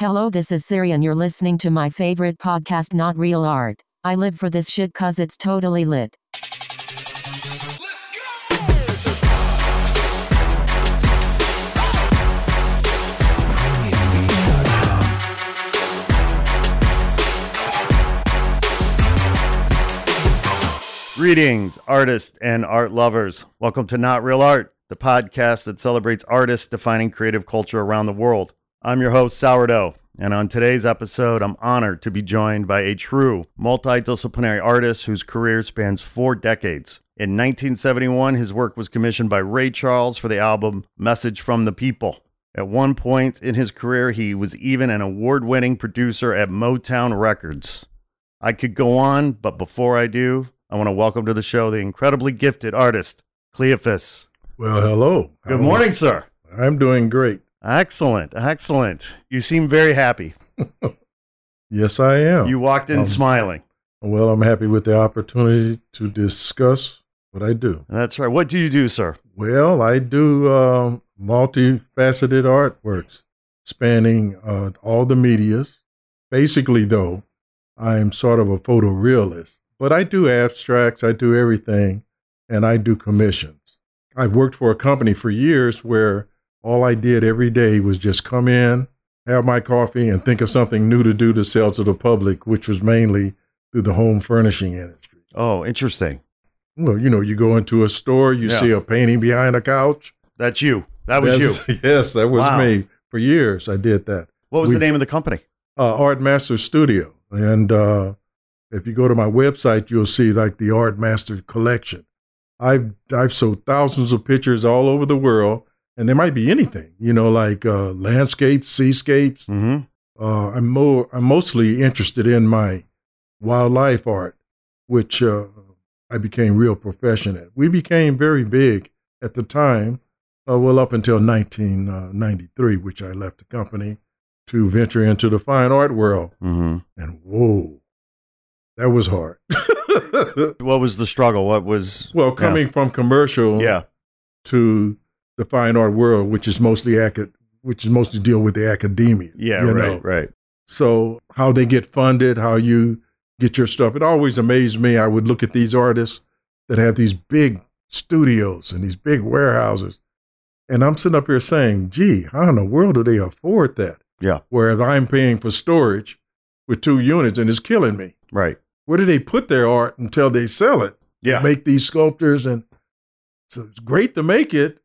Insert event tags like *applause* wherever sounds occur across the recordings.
Hello, this is Siri, and you're listening to my favorite podcast, Not Real Art. I live for this shit cause it's totally lit. Greetings, artists and art lovers. Welcome to Not Real Art, the podcast that celebrates artists defining creative culture around the world. I'm your host, Sourdough, and on today's episode, I'm honored to be joined by a true multidisciplinary artist whose career spans four decades. In 1971, his work was commissioned by Ray Charles for the album Message from the People. At one point in his career, he was even an award winning producer at Motown Records. I could go on, but before I do, I want to welcome to the show the incredibly gifted artist, Cleophus. Well, hello. Good morning, sir. I'm doing great. Excellent, excellent. You seem very happy. *laughs* Yes, I am. You walked in Um, smiling. well, I'm happy with the opportunity to discuss what I do. That's right. What do you do, sir? Well, I do um, multifaceted artworks spanning uh, all the medias. Basically, though, I'm sort of a photorealist, but I do abstracts, I do everything, and I do commissions. I've worked for a company for years where all I did every day was just come in, have my coffee, and think of something new to do to sell to the public, which was mainly through the home furnishing industry. Oh, interesting. Well, you know, you go into a store, you Yeah. see a painting behind a couch. That's you. That was you. *laughs* Yes, that was Wow. me. For years, I did that. What was we- the name of the company? Uh, Art Master Studio. And uh, if you go to my website, you'll see like the Art Master collection. I've, I've sold thousands of pictures all over the world, and there might be anything, you know, like uh, landscapes, seascapes. Mm-hmm. Uh, I'm more, I'm mostly interested in my wildlife art, which uh, I became real proficient at. We became very big at the time, uh, well, up until 1993, which I left the company to venture into the fine art world. Mm-hmm. And whoa, that was hard. *laughs* What was the struggle? What was? well, coming from commercial Yeah. to the fine art world, which is mostly acad- which is mostly deal with the academia. Yeah. you right. know. Right. So how they get funded, how you get your stuff. It always amazed me. I would look at these artists that have these big studios and these big warehouses. And I'm sitting up here saying, gee, how in the world do they afford that? Yeah. Whereas I'm paying for storage with two units and it's killing me. Right. Where do they put their art until they sell it? Yeah. Make these sculptures and so it's great to make it,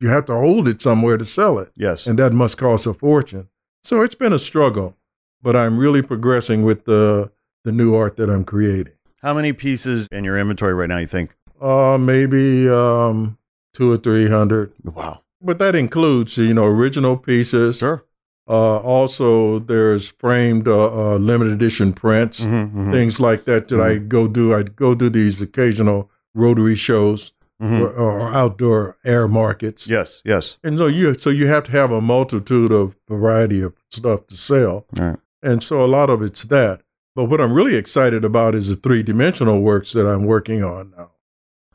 you have to hold it somewhere to sell it Yes. and that must cost a fortune. So it's been a struggle, but I'm really progressing with the the new art that I'm creating. How many pieces in your inventory right now? You think? Uh, maybe um, two or three hundred, Wow. but that includes you know original pieces. Sure. Uh, also, there's framed uh, uh, limited edition prints, Mm-hmm. things like that that I go do. I go do these occasional rotary shows Mm-hmm. or, or outdoor air markets. Yes. Yes. And so you so you have to have a multitude of variety of stuff to sell. Right. And so a lot of it's that. But what I'm really excited about is the three dimensional works that I'm working on now.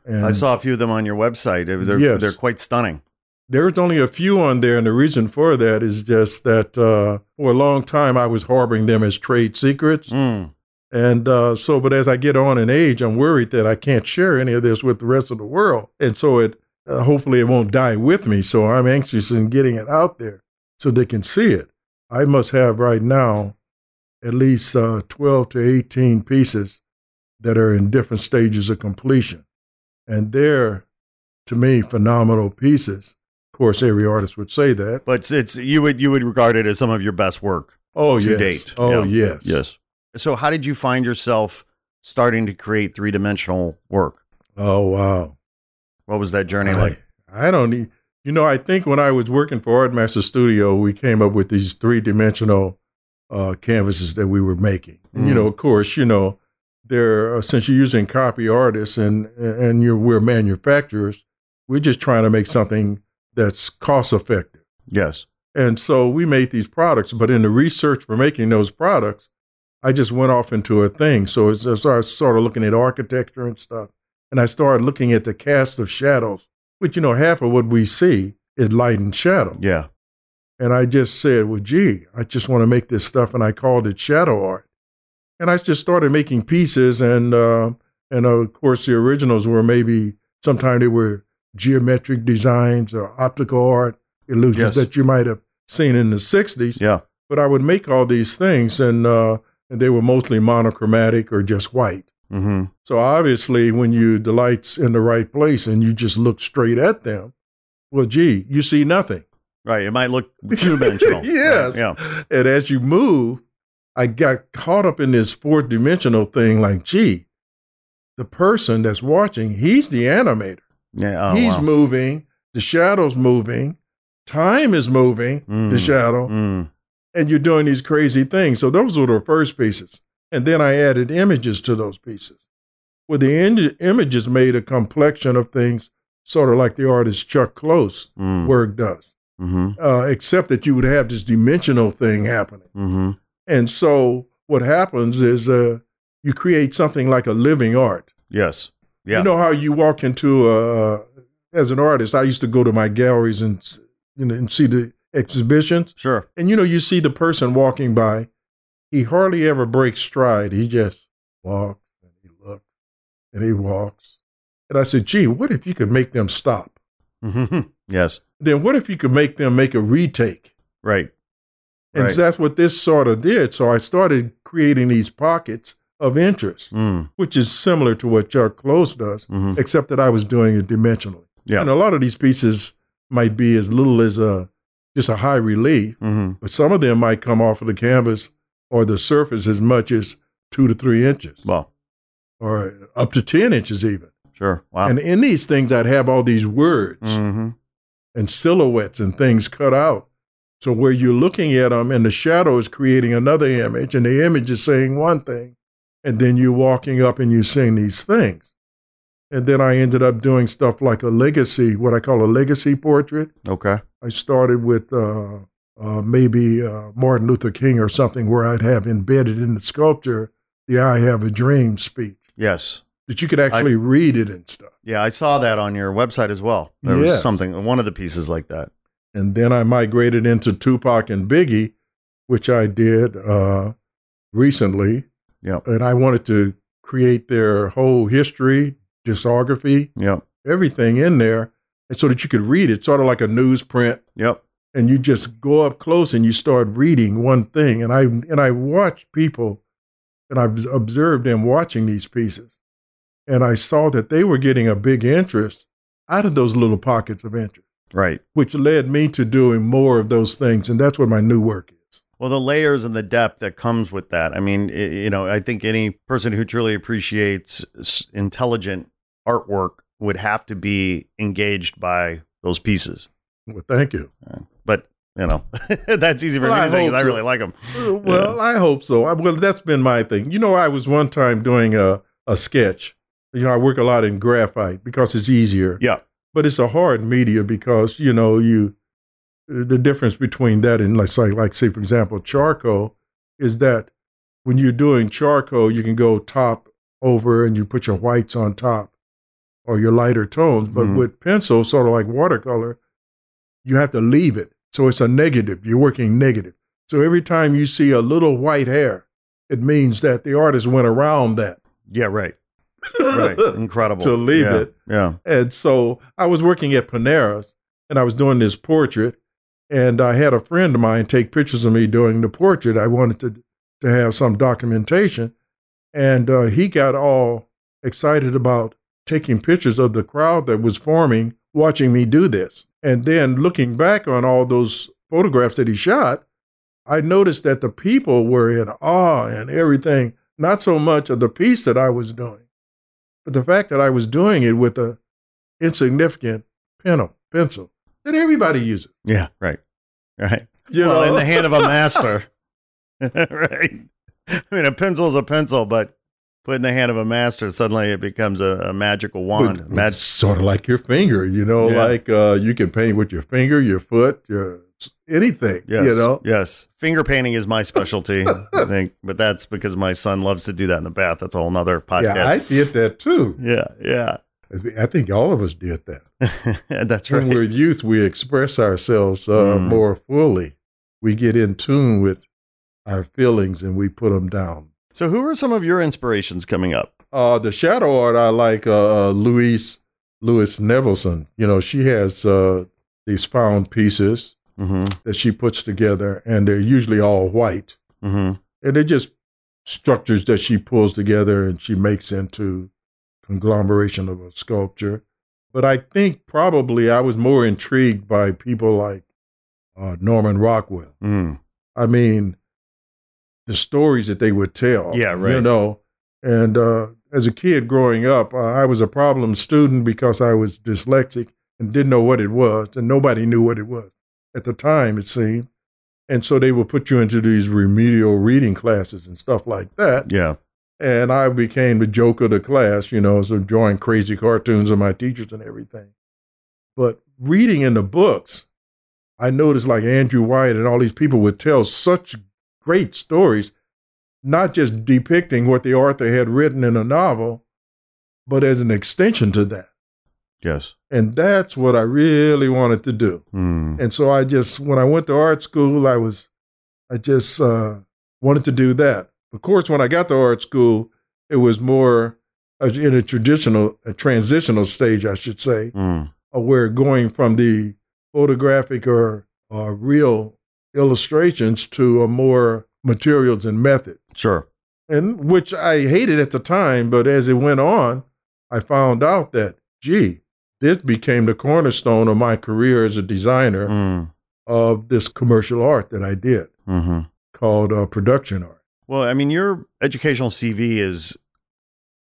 And I saw a few of them on your website. They're Yes. they're quite stunning. there's only a few on there, and the reason for that is just that uh, for a long time I was harboring them as trade secrets. Mm. And uh, so, but as I get on in age, I'm worried that I can't share any of this with the rest of the world. And so it, uh, hopefully it won't die with me. So I'm anxious in getting it out there so they can see it. I must have right now at least uh, 12 to 18 pieces that are in different stages of completion. And they're, to me, phenomenal pieces. Of course, every artist would say that. But it's, it's you would you would regard it as some of your best work Oh, to yes. date. Oh, Yeah. yes. Yes. So how did you find yourself starting to create three dimensional work? Oh, wow. What was that journey I, like? I don't need, you know, I think when I was working for Art Master Studio, we came up with these three dimensional uh, canvases that we were making. And, you know, of course, you know, they're, uh, since you're using copy artists and, and you're, we're manufacturers, we're just trying to make something that's cost effective. Yes. And so we made these products, but in the research for making those products, I just went off into a thing. So I started sort of looking at architecture and stuff. And I started looking at the cast of shadows, which, you know, half of what we see is light and shadow. Yeah. And I just said, well, gee, I just want to make this stuff. And I called it shadow art. And I just started making pieces. And, uh, and of course, the originals were maybe sometimes they were geometric designs or optical art illusions Yes. that you might have seen in the 60s. Yeah. But I would make all these things, and, uh, and they were mostly monochromatic or just white. Mm-hmm. So obviously, when you the lights in the right place and you just look straight at them, well, gee, you see nothing. Right. It might look two dimensional. *laughs* Yes. Yeah. And as you move, I got caught up in this fourth dimensional thing. Like, gee, the person that's watching, he's the animator. Yeah. Oh, he's wow. moving. The shadow's moving. Time is moving. The Mm. shadow, Mm. And you're doing these crazy things. So those were the first pieces, and then I added images to those pieces. Well, the in- images made a complexion of things, sort of like the artist Chuck Close Mm. work does, Mm-hmm. uh, except that you would have this dimensional thing happening. Mm-hmm. And so what happens is uh, you create something like a living art. Yes. Yeah. You know how you walk into a, as an artist, I used to go to my galleries and you know and see the exhibitions, sure. and you know you see the person walking by, he hardly ever breaks stride. He just walks and he looks and he walks. And I said, gee, what if you could make them stop? Mm-hmm. *laughs* Yes. Then what if you could make them make a retake? Right. And Right. that's what this sort of did. So I started creating these pockets of interest, Mm. which is similar to what Chuck Close does, Mm-hmm. except that I was doing it dimensionally. Yeah. And a lot of these pieces might be as little as a just a high relief, Mm-hmm. but some of them might come off of the canvas or the surface as much as two to three inches, Well, or up to ten inches even. sure. Wow. And in these things, I'd have all these words mm-hmm. and silhouettes and things cut out. So where you're looking at them and the shadow is creating another image and the image is saying one thing, and then you're walking up and you're seeing these things. And then I ended up doing stuff like a legacy, what I call a legacy portrait. Okay. I started with uh, uh, maybe uh, Martin Luther King or something where I'd have embedded in the sculpture the I Have a Dream speech Yes. that you could actually read it and stuff. Yeah, I saw that on your website as well. There was something, one of the pieces like that. And then I migrated into Tupac and Biggie, which I did uh, recently. Yep. And I wanted to create their whole history, discography, Yep. everything in there, and so that you could read it, sort of like a newsprint. Yep. And you just go up close and you start reading one thing. And I and I watched people, and I've observed them watching these pieces, and I saw that they were getting a big interest out of those little pockets of interest Right. which led me to doing more of those things. And that's what my new work is. Well, the layers and the depth that comes with that. I mean, i you know, I think any person who truly appreciates intelligent artwork would have to be engaged by those pieces. Well, thank you. But you know, *laughs* that's easy for Well, me I to say 'cause hope I really like them. Uh, Well, I hope so. I, well, that's been my thing. You know, I was one time doing a, a sketch. You know, I work a lot in graphite because it's easier, Yeah. but it's a hard media because, you know, you, the difference between that and let's say, like, say, for example, charcoal is that when you're doing charcoal, you can go top over and you put your whites on top or your lighter tones. But Mhm. with pencil, sort of like watercolor, you have to leave it. So it's a negative. You're working negative. So every time you see a little white hair, it means that the artist went around that. Yeah. Right. Right. *laughs* Incredible. To leave Yeah. it. Yeah. And so I was working at Panera's and I was doing this portrait. And I had a friend of mine take pictures of me doing the portrait. I wanted to, to have some documentation. And uh, he got all excited about taking pictures of the crowd that was forming watching me do this. And then looking back on all those photographs that he shot, I noticed that the people were in awe and everything, not so much of the piece that I was doing, but the fact that I was doing it with a insignificant pencil, pencil that everybody uses. Yeah. Right. Right. *laughs* You well, know, in the hand of a master. *laughs* *laughs* right. I mean, a pencil is a pencil, but put in the hand of a master, suddenly it becomes a, a magical wand. But Mag- it's sort of like your finger, you know, Yeah. like uh, you can paint with your finger, your foot, your anything, yes. you know. Yes. Finger painting is my specialty, *laughs* I think, but that's because my son loves to do that in the bath. That's a whole nother podcast. Yeah, I did that too. yeah. Yeah. I think all of us did that. *laughs* That's right. When we're youth, we express ourselves uh, Mm. more fully. We get in tune with our feelings and we put them down. So, who are some of your inspirations coming up? Uh, the shadow art, I like uh, uh, Louise Louis Nevelson. You know, she has uh, these found pieces Mm-hmm. that she puts together, and they're usually all white. Mm-hmm. and they're just structures that she pulls together and she makes into conglomeration of a sculpture. But I think probably I was more intrigued by people like uh, Norman Rockwell. Mm. I mean, the stories that they would tell. Yeah, right. You know, and uh, as a kid growing up, uh, I was a problem student because I was dyslexic and didn't know what it was, and nobody knew what it was at the time. It seemed. And so they would put you into these remedial reading classes and stuff like that. Yeah. And I became the joke of the class, you know, so drawing crazy cartoons of my teachers and everything. But reading in the books, I noticed like Andrew Wyeth and all these people would tell such great stories, not just depicting what the author had written in a novel, but as an extension to that. Yes. And that's what I really wanted to do. Mm. And so I just, when I went to art school, I was, I just uh, wanted to do that. Of course, when I got to art school, it was more uh, in a traditional, a transitional stage, I should say, Mm. where going from the photographic or uh, real illustrations to a more materials and method, Sure. and which I hated at the time. But as it went on, I found out that, gee, this became the cornerstone of my career as a designer Mm. of this commercial art that I did Mm-hmm. called uh, production art. Well, I mean, your educational CV is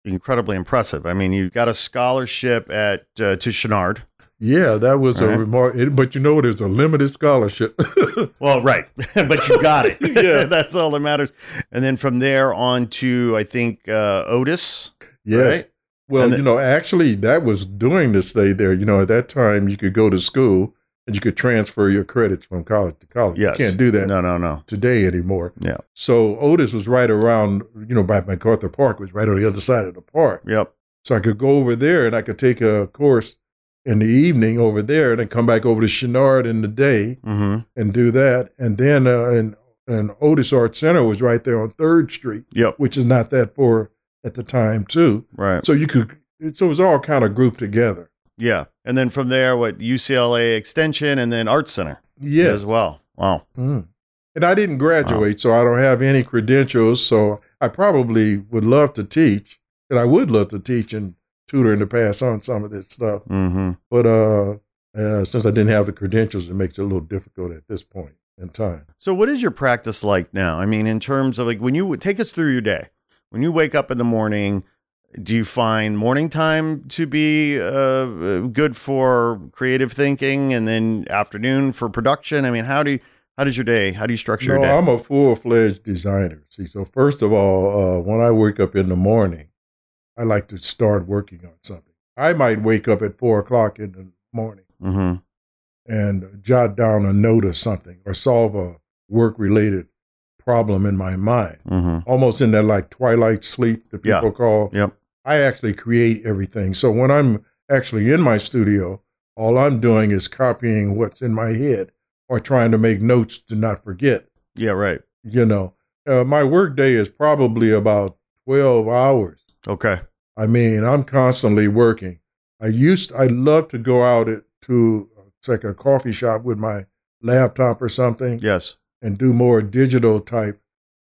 incredibly impressive. I mean, you got a scholarship at uh, to Chouinard. Yeah, that was All a right. remark. it- But you know, there's a limited scholarship. *laughs* Well, right, *laughs* but you got it. *laughs* Yeah. that's all that matters. And then from there on to I think uh, Otis. yes. Right? Well, And you know, actually, that was during the stay there. You know, at that time, you could go to school and you could transfer your credits from college to college. Yes. You can't do that No, no, no. today anymore. Yeah. So Otis was right around, you know, by MacArthur Park, was right on the other side of the park. Yep. So I could go over there and I could take a course in the evening over there and then come back over to Chouinard in the day Mm-hmm. and do that. And then uh, and, and Otis Art Center was right there on Third Street, Yep. which is not that far at the time too. Right. So you could, so it was all kind of grouped together. Yeah. And then from there, what UCLA Extension and then Art Center Yes. as well. Wow. Mm. And I didn't graduate, so I don't have any credentials. So I probably would love to teach, and I would love to teach and tutor and to pass on some of this stuff. Mm-hmm. But uh, uh, since I didn't have the credentials, it makes it a little difficult at this point in time. So, what is your practice like now? I mean, in terms of like when you take us through your day, when you wake up in the morning, do you find morning time to be uh, uh, good for creative thinking, and then afternoon for production? I mean, how do you, how does your day? How do you structure No, your day? I'm a full fledged designer. See, so first of all, uh, when I wake up in the morning, I like to start working on something. I might wake up at four o'clock in the morning mm-hmm. and jot down a note or something or solve a work related problem in my mind. Mm-hmm. Almost in that like twilight sleep that Yeah. people call. Yep. I actually create everything. So when I'm actually in my studio, all I'm doing is copying what's in my head or trying to make notes to not forget. Yeah. Right. You know, uh, my work day is probably about 12 hours. Okay. I mean, I'm constantly working. I used, I love to go out at, to uh, it's like a coffee shop with my laptop or something Yes. and do more digital type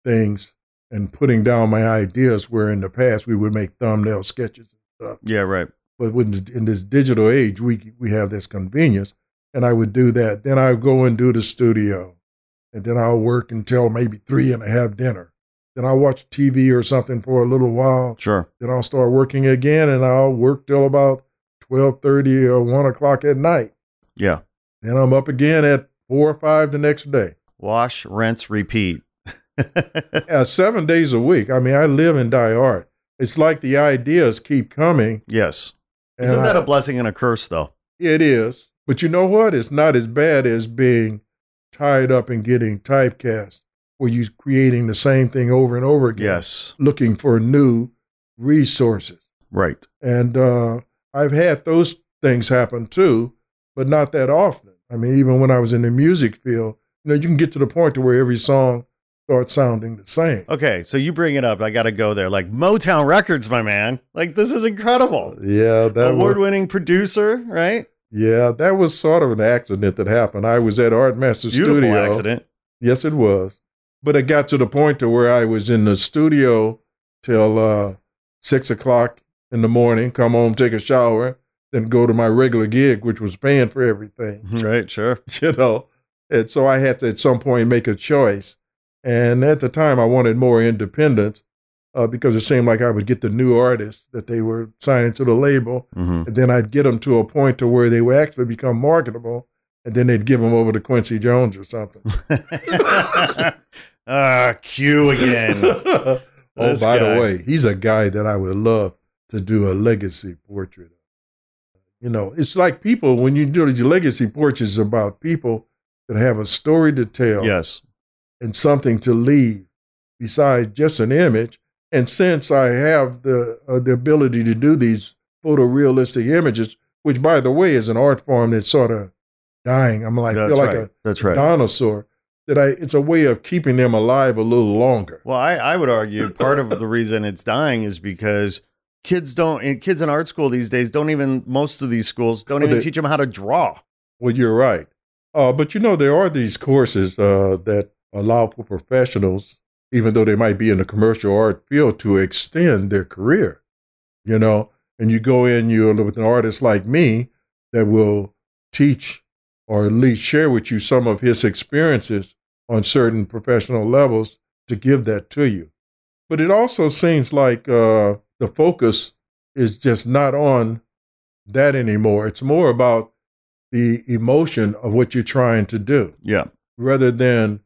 things and putting down my ideas where in the past we would make thumbnail sketches and stuff. Yeah. Right. But with, in this digital age, we, we have this convenience. And I would do that. Then I would go and do the studio. And then I'll work until maybe three and have dinner. Then I'll watch TV or something for a little while. Sure. Then I'll start working again and I'll work till about 1230 or 1 o'clock at night. Yeah. Then I'm up again at 4 or 5 the next day. Wash, rinse, repeat. *laughs* Yeah, seven days a week. I mean, I live and die art. It's like the ideas keep coming. yes. Isn't that I- a blessing and a curse, though? It is. But you know what? It's not as bad as being tied up and getting typecast, where you're creating the same thing over and over again, Yes. looking for new resources. Right. And uh, I've had those things happen too, but not that often. I mean, even when I was in the music field, you know, you can get to the point to where every song starts sounding the same. Okay, so you bring it up. I got to go there. Like Motown Records, my man. Like this is incredible. Yeah, that Award-winning producer, right? yeah, that was sort of an accident that happened. I was at Art Master Beautiful Studio. accident. Yes, it was. But it got to the point to where I was in the studio till uh, six o'clock in the morning, come home, take a shower, then go to my regular gig, which was paying for everything, Right, sure. *laughs* you know. And so I had to at some point make a choice. And at the time, I wanted more independence uh, because it seemed like I would get the new artists that they were signing to the label, hmm and then I'd get them to a point to where they would actually become marketable, and then they'd give them over to Quincy Jones or something. *laughs* *laughs* ah, Q again. *laughs* oh, by guy. the way, he's a guy that I would love to do a legacy portrait of. You know, it's like people when you do these legacy portraits about people that have a story to tell Yes. and something to leave besides just an image. And since I have the uh, the ability to do these photorealistic images, which by the way is an art form that's sort of dying. I'm like That's feel like right. a That's right. dinosaur. That I it's a way of keeping them alive a little longer. Well, I, I would argue part of the reason it's dying is because kids don't, and kids in art school these days don't even, most of these schools don't Well, even they- teach them how to draw. Well, you're right. Uh, but you know, there are these courses uh, that allow for professionals, even though they might be in the commercial art field, to extend their career. You know, and you go in, you're with an artist like me that will teach or at least share with you some of his experiences on certain professional levels to give that to you. But it also seems like uh, the focus is just not on that anymore. It's more about the emotion of what you're trying to do Yeah. rather than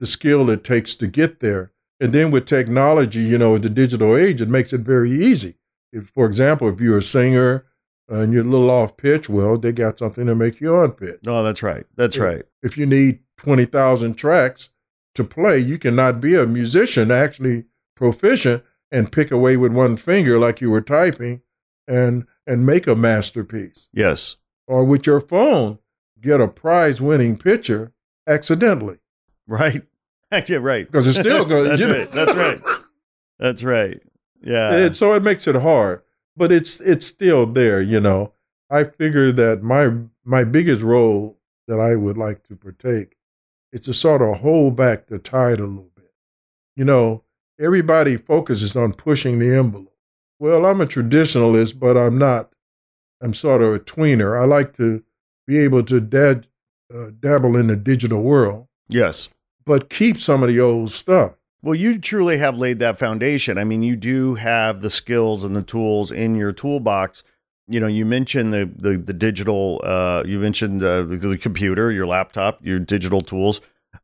the skill it takes to get there. And then with technology, you know, in the digital age, it makes it very easy. If, for example, if you're a singer and you're a little off pitch, well, they got something to make you on pitch. No, that's right. That's Yeah. right. If you need 20,000 tracks to play, you cannot be a musician actually proficient and pick away with one finger like you were typing and and make a masterpiece Yes. or with your phone get a prize winning picture accidentally Right. *laughs* yeah, right. because it's still going *laughs* that's you know. right. That's right. That's right. Yeah. It- so it makes it hard but it's it's still there you know i figure that my my biggest role that i would like to partake is to sort of hold back the tide a little bit you know everybody focuses on pushing the envelope well i'm a traditionalist but i'm not i'm sort of a tweener i like to be able to dad, uh, dabble in the digital world yes. but keep some of the old stuff Well, you truly have laid that foundation. I mean, you do have the skills and the tools in your toolbox. You know, you mentioned the the, the digital. Uh, you mentioned the, the computer, your laptop, your digital tools,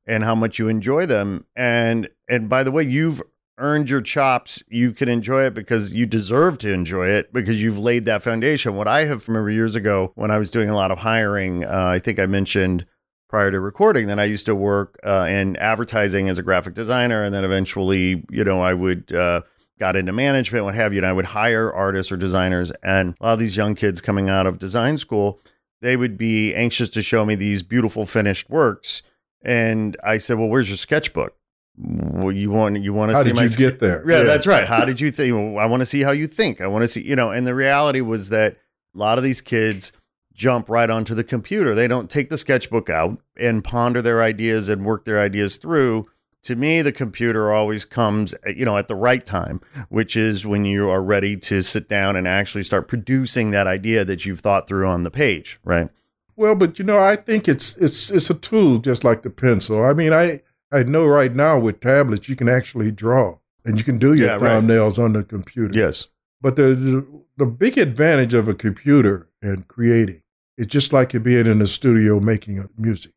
and how much you enjoy them. And and by the way, you've earned your chops. You can enjoy it because you deserve to enjoy it because you've laid that foundation. What I have remember years ago when I was doing a lot of hiring, uh, I think I mentioned prior to recording that I used to work uh, in advertising as a graphic designer, and then eventually, you know, I would uh, got into management, what have you, and I would hire artists or designers. And a lot of these young kids coming out of design school, they would be anxious to show me these beautiful finished works, and I said, "Well, where's your sketchbook? Well, you want you want to see how see did my you ske- get there yeah, Yes. that's right. How did you think? Well, I want to see how you think. I want to see, you know, and the reality was that a lot of these kids jump right onto the computer. They don't take the sketchbook out and ponder their ideas and work their ideas through. To me, the computer always comes, uh, you know, at the right time, which is when you are ready to sit down and actually start producing that idea that you've thought through on the page, right? Well, but you know, I think it's it's it's a tool just like the pencil. I mean, I I know right now with tablets you can actually draw and you can do your Yeah, right. thumbnails on the computer. Yes. But the, the the big advantage of a computer and creating it's just like you being in a studio making music.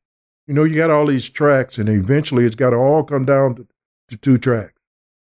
You know, you got all these tracks, and eventually it's got to all come down to, to two tracks,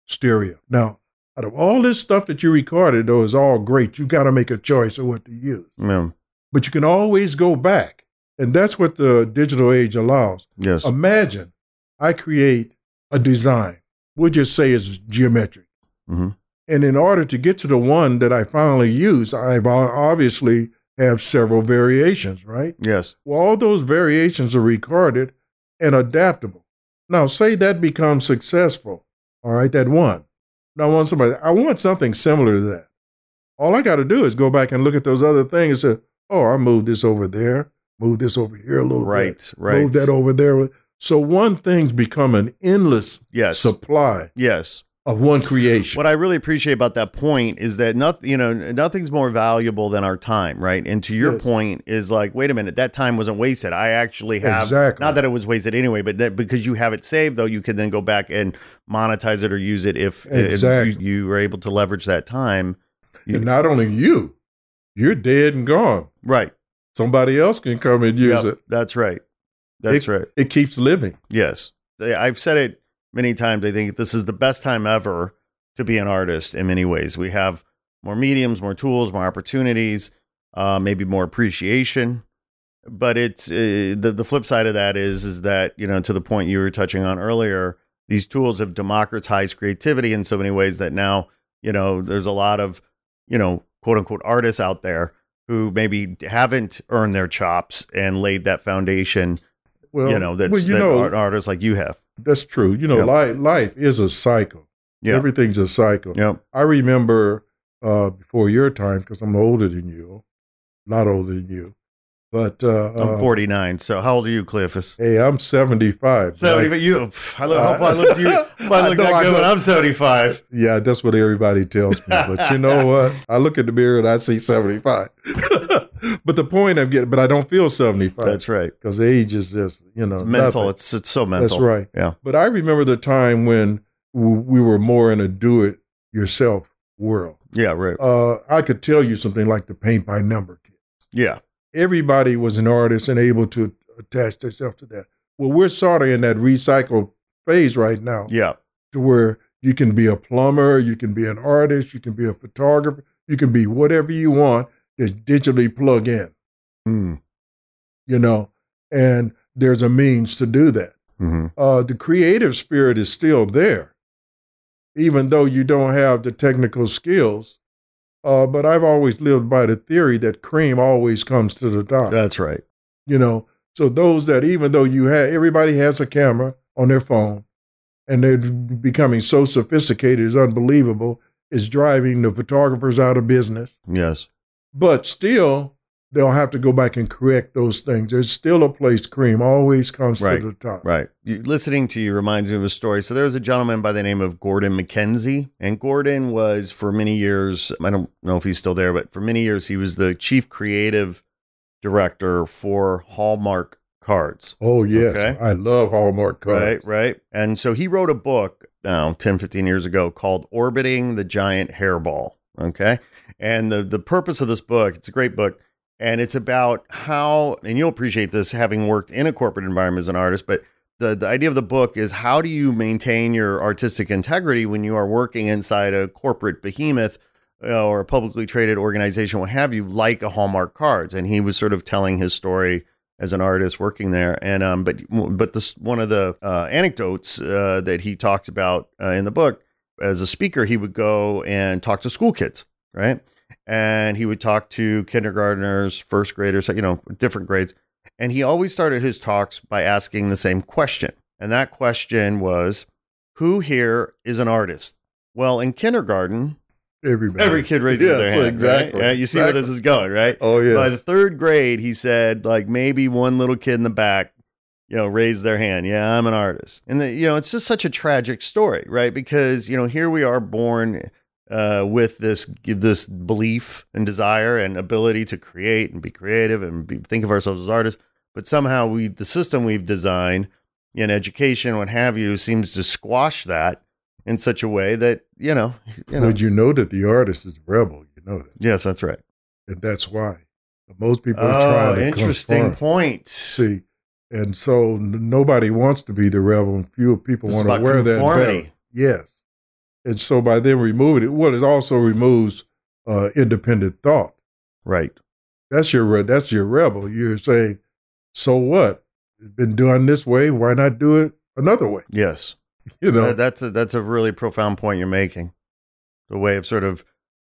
stereo. Now, out of all this stuff that you recorded, though, is all great. You got to make a choice of what to use Yeah. but you can always go back. And that's what the digital age allows. Yes. Imagine I create a design, we'll just say it's geometric. Mhm. And in order to get to the one that I finally use, I've obviously have several variations, right? Yes. Well, all those variations are recorded and adaptable. Now, say that becomes successful, all right, that one. Now, I want somebody, I want something similar to that. All I got to do is go back and look at those other things and say, oh, I moved this over there, move this over here a little bit, Right. Right. move that over there. So one thing's become an endless Yes. supply yes. Of one creation. What I really appreciate about that point is that nothing, you know, nothing's more valuable than our time, right? And to your Yes. point is like, wait a minute, that time wasn't wasted. I actually have Exactly. not that it was wasted anyway, but that because you have it saved, though, you can then go back and monetize it or use it if, if you, you were able to leverage that time. You- and not only you, you're dead and gone. right. Somebody else can come and use Yep, it. That's right. That's right. It keeps living. Yes. I've said it many times. I think this is the best time ever to be an artist in many ways. We have more mediums, more tools, more opportunities, uh, maybe more appreciation. But it's uh, the the flip side of that is is that you know to the point you were touching on earlier, these tools have democratized creativity in so many ways that now you know there's a lot of you know quote unquote artists out there who maybe haven't earned their chops and laid that foundation Well, you know that's well, you that know, art- artists like you have that's true. You know, Yep. life life is a cycle. yeah Everything's a cycle. yep I remember uh, before your time because I'm older than you, a lot older than you. But uh, i'm uh, 49 so how old are you cleophus Hey, I'm 75. 70 Like, but you I look, hope I look you *laughs* I I know, that good when. I'm 75 yeah, that's what everybody tells me. But you know *laughs* what? I look in the mirror and I see 75. *laughs* but the point I'm getting, but I don't feel 75 that's right because age is just you know it's mental nothing. it's it's so mental That's right. yeah But I remember the time when we were more in a do it yourself world. yeah right Uh, I could tell you something like the paint by number kit. yeah Everybody was an artist and able to attach themselves to that. Well, we're sort of in that recycle phase right now yeah to where you can be a plumber, you can be an artist, you can be a photographer, you can be whatever you want, just digitally plug in, mm. you know, and there's a means to do that. hmm uh, the creative spirit is still there, even though you don't have the technical skills. Uh, but I've always lived by the theory that cream always comes to the top. that's right you know, so those that even though you have everybody has a camera on their phone, and they're becoming so sophisticated, it's unbelievable. It's driving the photographers out of business. yes But still, they'll have to go back and correct those things. There's still a place cream always comes Right, to the top. Right. You, listening to you reminds me of a story. So there was a gentleman by the name of Gordon MacKenzie, and Gordon was for many years. I don't know if he's still there, but for many years he was the chief creative director for Hallmark Cards. Oh yes, Okay. I love Hallmark cards. Right, right. And so he wrote a book now 10, 15 years ago called Orbiting the Giant Hairball. Okay. And the, the purpose of this book, it's a great book, and it's about how, and you'll appreciate this having worked in a corporate environment as an artist, but the, the idea of the book is how do you maintain your artistic integrity when you are working inside a corporate behemoth uh, or a publicly traded organization, what have you, like a Hallmark Cards? And he was sort of telling his story as an artist working there. And um, but but this one of the uh, anecdotes uh, that he talked about uh, in the book as a speaker, he would go and talk to school kids, right? And he would talk to kindergartners, first graders, you know, different grades. And he always started his talks by asking the same question. And that question was, Who here is an artist? Well, in kindergarten, Everybody. every kid raises Yes, their hand. right? exactly. Yeah, you see where this is going, right? Oh yeah. By the third grade, he said, like maybe one little kid in the back, you know, raised their hand. Yeah, I'm an artist. And, the, you know, it's just such a tragic story, right? Because, you know, here we are born uh, with this this belief and desire and ability to create and be creative and be, think of ourselves as artists. But somehow we, the system we've designed in education, what have you, seems to squash that in such a way that, you know, you know. Would you know that the artist is a rebel? You know that, yes, that's right. and that's why most people are Oh, trying to interesting point. See, and so n- nobody wants to be the rebel, and few people This want to wear that conformity. belt. Yes, and so by them removing it, well, it also removes uh, independent thought. Right. That's your that's your rebel. You're saying, so what? It's been done this way. Why not do it another way? Yes. You know, That- that's a that's a really profound point you're making. The way of sort of,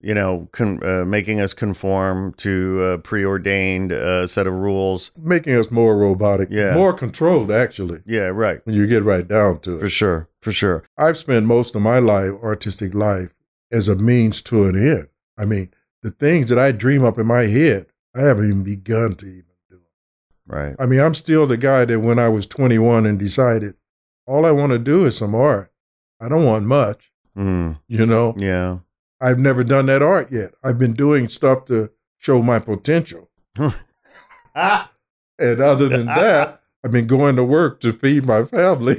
you know, con- uh, making us conform to a preordained uh, set of rules. Making us more robotic, Yeah. more controlled, actually, Yeah, right. when you get right down to it, For sure. For sure. I've spent most of my life, artistic life, as a means to an end. I mean, the things that I dream up in my head, I haven't even begun to even do. Right. I mean, I'm still the guy that when I was 21 and decided, all I want to do is some art. I don't want much, Mm, you know. yeah. I've never done that art yet. I've been doing stuff to show my potential. *laughs* And other than that, I've been going to work to feed my family.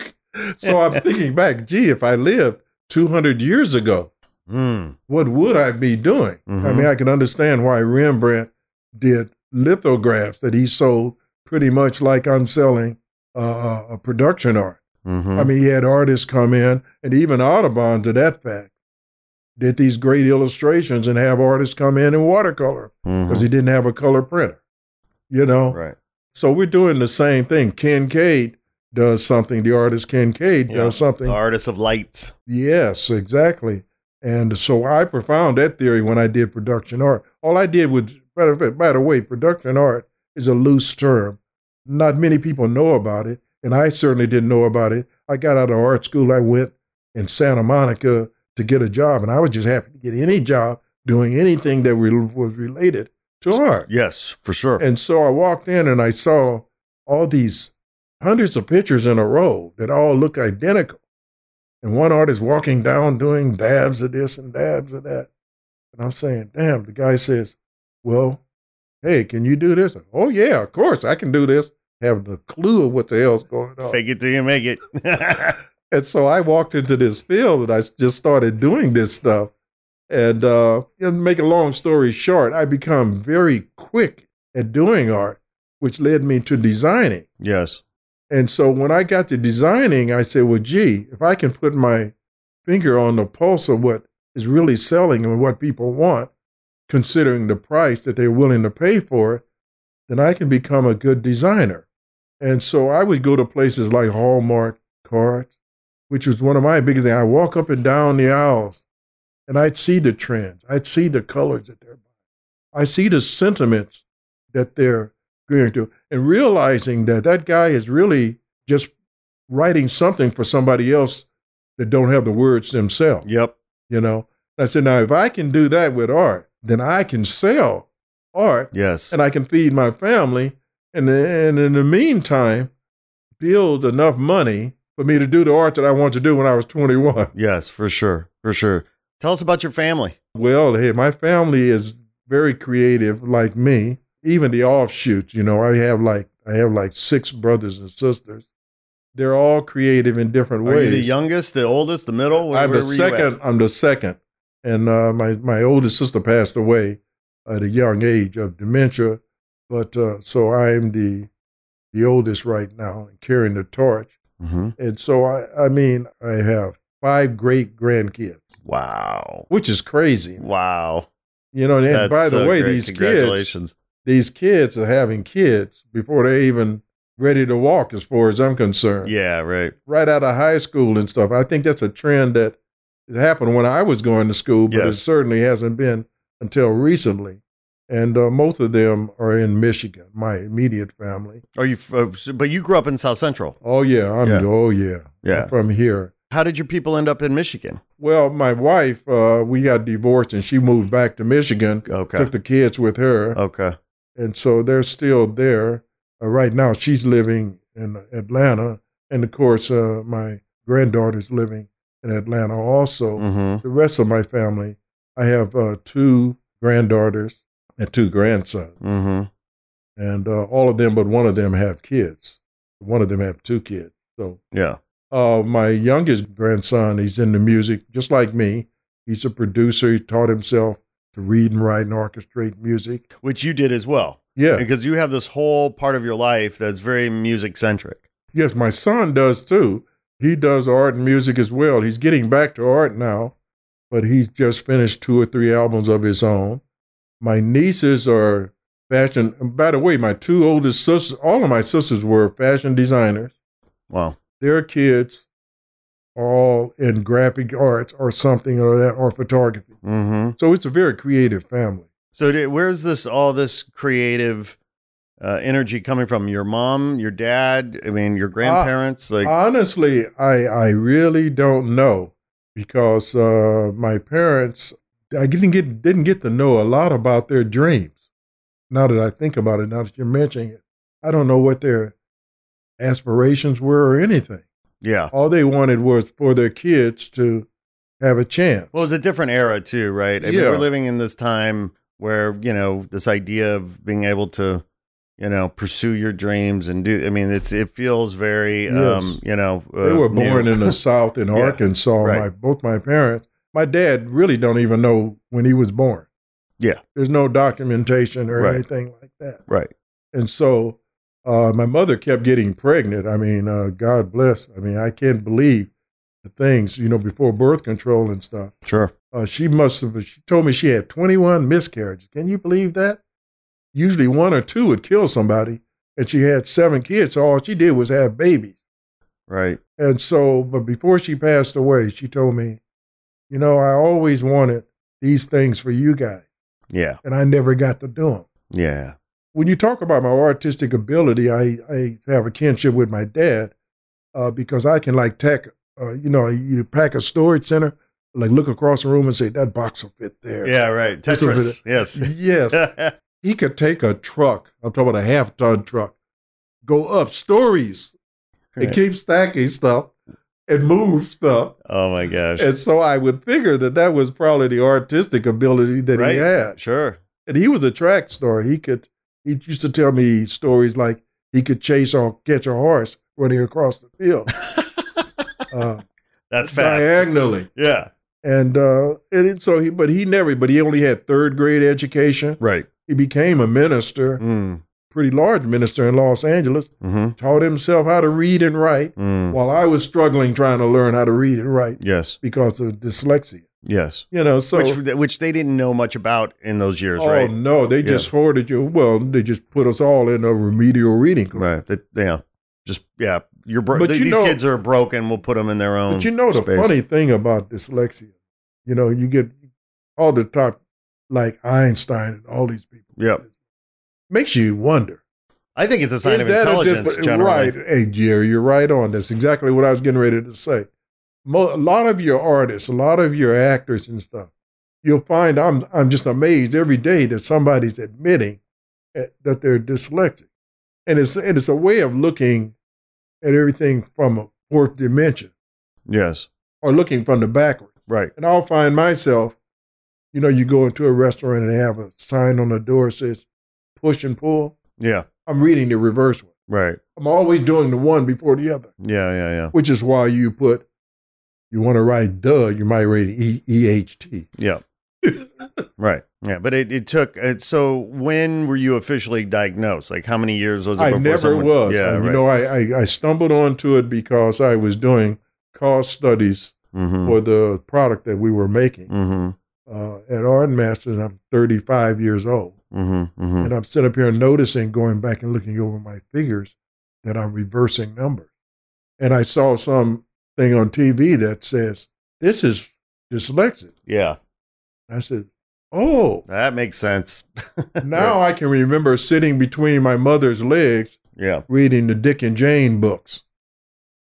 *laughs* so I'm thinking back, gee, if I lived 200 years ago, Mm, what would I be doing? I Mhm. mean, I can understand why Rembrandt did lithographs that he sold pretty much like I'm selling uh, a production art. mhm. I mean, he had artists come in, and even Audubon, to that fact, did these great illustrations and have artists come in and watercolor because Mhm. he didn't have a color printer. You know, Right. so we're doing the same thing. Kinkade does something. The artist Kinkade Yeah. does something. The artist of lights. Yes, exactly. And so I profound that theory when I did production art. All I did was, by the, by the way, production art is a loose term. Not many people know about it, and I certainly didn't know about it. I got out of art school. I went in Santa Monica to get a job, and I was just happy to get any job doing anything that re- was related to art. Yes, for sure. And so I walked in and I saw all these hundreds of pictures in a row that all look identical. And one artist walking down doing dabs of this and dabs of that. And I'm saying, damn, the guy says, Well, hey, can you do this? Oh, yeah, of course, I can do this. Having a clue of what the hell's going on. Fake it till you make it. *laughs* And so I walked into this field and I just started doing this stuff. And uh, to make a long story short, I become very quick at doing art, which led me to designing. yes. And so when I got to designing, I said, well, gee, if I can put my finger on the pulse of what is really selling and what people want, considering the price that they're willing to pay for it, then I can become a good designer. And so I would go to places like Hallmark Cards, which was one of my biggest things. I walk up and down the aisles and I'd see the trends. I'd see the colors that they're buying. I see the sentiments that they're going to, and realizing that that guy is really just writing something for somebody else that don't have the words themselves. Yep. You know, I said, now if I can do that with art, then I can sell art Yes. and I can feed my family, and and in the meantime, build enough money for me to do the art that I wanted to do when I was 21. yes, for sure. For sure. Tell us about your family. Well, hey, my family is very creative, like me. Even the offshoots, you know, I have like I have like six brothers and sisters. They're all creative in different Are ways. you the youngest, the oldest, the middle? Where, I'm the were you at? second. I'm the second, and uh, my my oldest sister passed away at a young age of dementia. But uh, so I'm the the oldest right now, and carrying the torch. Mhm. And so I I mean I have five great grandkids, Wow. which is crazy. Wow. You know, and That's by the so way, great. these kids these kids are having kids before they're even ready to walk, as far as I'm concerned. Yeah, right. right out of high school and stuff. I think that's a trend that it happened when I was going to school, but it certainly hasn't been until recently. And uh, most of them are in Michigan, my immediate family. Are you, uh, but you grew up in South Central. Oh yeah, I'm Yeah. oh yeah, Yeah. I'm from here. How did your people end up in Michigan? Well, my wife, uh, we got divorced, and she moved back to Michigan. Okay. Took the kids with her, Okay. and so they're still there. Uh, right now, she's living in Atlanta, and of course, uh, my granddaughter's living in Atlanta also. Mm-hmm. the rest of my family, I have uh, two granddaughters and two grandsons, Mm-hmm. and uh, all of them but one of them have kids. One of them have two kids. So Yeah. uh, my youngest grandson, he's into music just like me. He's a producer. He taught himself to read and write and orchestrate music. Which you did as well. Yeah. Because you have this whole part of your life that's very music centric. Yes, my son does too. He does art and music as well. He's getting back to art now, but he's just finished two or three albums of his own. My nieces are fashion. and By the way, my two oldest sisters, all of my sisters were fashion designers. Wow. Their kids all in graphic arts or something or that or photography. Mm-hmm. So it's a very creative family. So did, where's this all this creative uh, energy coming from? Your mom, your dad? I mean, your grandparents? like, Honestly, I I really don't know because uh, my parents I didn't get didn't get to know a lot about their dreams. Now that I think about it, now that you're mentioning it, I don't know what their aspirations were or anything. yeah. All they wanted was for their kids to have a chance. Well, it's a different era too, right? I mean, Yeah. we're living in this time where you know this idea of being able to, you know, pursue your dreams and do. I mean, it's it feels very, um, you know, they uh, were born new. in the *laughs* South in Yeah, Arkansas. right. My both my parents. My dad really don't even know when he was born. Yeah. There's no documentation or Right. anything like that. right. And so uh, my mother kept getting pregnant. I mean, uh, God bless. I mean, I can't believe the things, you know, before birth control and stuff. Sure. Uh, she must have, she told me she had 21 miscarriages. Can you believe that? Usually one or two would kill somebody, and she had seven kids. So all she did was have babies. Right. And so, but before she passed away, she told me, you know, I always wanted these things for you guys, Yeah. and I never got to do them. Yeah. When you talk about my artistic ability, I, I have a kinship with my dad uh, because I can like tack, uh, you know, you pack a storage center, like look across the room and say that box will fit there. Yeah. Right. Tetris. Yes. yes, *laughs* he could take a truck. I'm talking about a half ton truck, go up stories and keep stacking stuff and move stuff. oh my gosh. And so I would figure that that was probably the artistic ability that Right. he had. Sure. And he was a track star. He could, he used to tell me stories like he could chase or catch a horse running across the field *laughs* uh, That's fast. diagonally. Yeah. And, uh, and it- so he, but he never, but he only had third grade education. Right. He became a minister, Mm. Pretty large minister in Los Angeles, Mm-hmm. taught himself how to read and write Mm. while I was struggling trying to learn how to read and write Yes. because of dyslexia. Yes. You know, so which which they didn't know much about in those years, right? oh right? no, they just hoarded you. Well, they just put us all in a remedial reading class. Right. Yeah. Just yeah. You're bro- But th- you these know- kids are broken. We'll put them in their own. But you know the space. funny thing about dyslexia, you know, you get all the top like Einstein and all these people. Yep. Makes you wonder. I think it's a sign Is of intelligence. generally. Right. Hey, Jerry, you're right on. That's exactly what I was getting ready to say. Mo- a lot of your artists, a lot of your actors and stuff, you'll find I'm I'm just amazed every day that somebody's admitting eh, that they're dyslexic, and it's and it's a way of looking at everything from a fourth dimension Yes. or looking from the backwards. Right. And I'll find myself, you know, you go into a restaurant and they have a sign on the door that says push and pull. Yeah. I'm reading the reverse one. Right. I'm always doing the one before the other, Yeah. Yeah. Yeah. which is why you put, you want to write duh, you might write E E H T. Yeah. *laughs* right. Yeah. But it, it took. It, so when were you officially diagnosed? Like how many years was it? I never someone- was. Yeah. And, right. You know, I, I, I stumbled onto it because I was doing cost studies mm-hmm. for the product that we were making Mm-hmm. Uh, at Art Masters. I'm 35 years old. Mm-hmm. Mm-hmm. And I'm sitting up here noticing, going back and looking over my figures, that I'm reversing numbers. And I saw something on TV that says, this is dyslexic. Yeah. I said, oh, That makes sense. *laughs* now I can remember sitting between my mother's legs Yeah. reading the Dick and Jane books.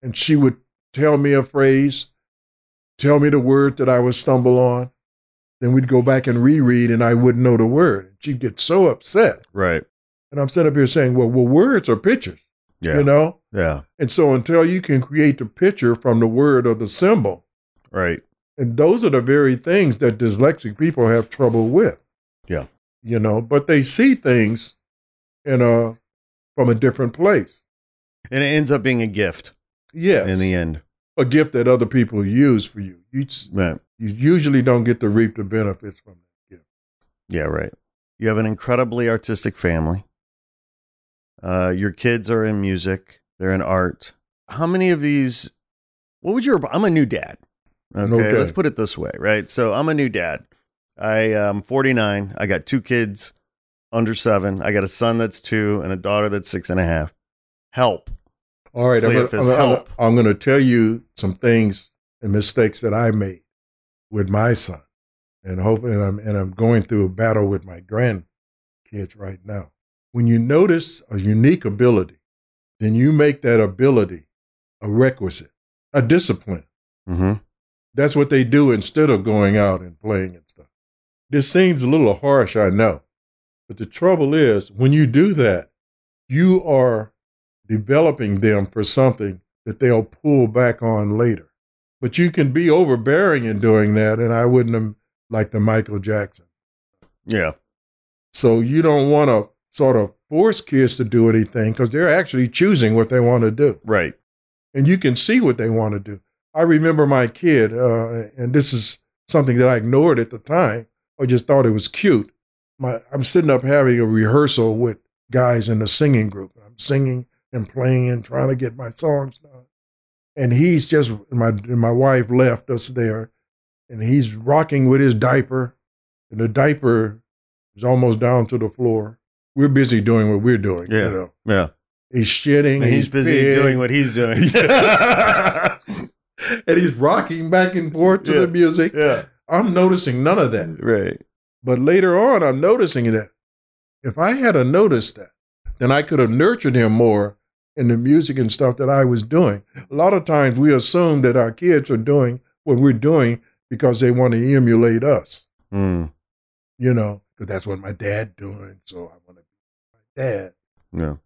And she would tell me a phrase, tell me the word that I would stumble on. Then we'd go back and reread, and I wouldn't know the word. She'd get so upset. Right. And I'm sitting up here saying, well, well, words are pictures, Yeah. you know? Yeah. And so until you can create the picture from the word or the symbol, Right. and those are the very things that dyslexic people have trouble with. Yeah. You know, but they see things in a from a different place. And it ends up being a gift Yes. in the end. A gift that other people use for you. You, Right. you usually don't get to reap the benefits from that gift. Yeah, right. You have an incredibly artistic family. Uh, your kids are in music, they're in art. How many of these? What would your? I'm a new dad. Okay, Okay. let's put it this way, right? So I'm a new dad. I am 49. I got two kids under seven. I got a son that's two and a daughter that's six and a half. Help. All right, I'm gonna, I'm, gonna. Gonna tell you some things and mistakes that I made with my son, and hoping and I'm and I'm going through a battle with my grandkids right now. When you notice a unique ability, then you make that ability a requisite, a discipline. Mm-hmm. That's what they do instead of going out and playing and stuff. This seems a little harsh, I know. But the trouble is, when you do that, you are developing them for something that they'll pull back on later. But you can be overbearing in doing that, and I wouldn't have liked the Michael Jackson. Yeah. So you don't want to sort of force kids to do anything because they're actually choosing what they want to do. Right. And you can see what they want to do. I remember my kid, uh, and this is something that I ignored at the time or just thought it was cute. My, I'm sitting up having a rehearsal with guys in the singing group. I'm singing and playing and trying to get my songs done. And he's just my my wife left us there, and he's rocking with his diaper, and the diaper is almost down to the floor. We're busy doing what we're doing. Yeah. You know? Yeah. He's shitting. And he's busy doing what he's doing. *laughs* *laughs* and he's rocking back and forth to Yeah. the music. yeah. I'm noticing none of that. Right. But later on, I'm noticing that if I had noticed that, then I could have nurtured him more in the music and stuff that I was doing. A lot of times we assume that our kids are doing what we're doing because they want to emulate us, Mm. you know, because that's what my dad doing. So I want to be my dad. Yeah.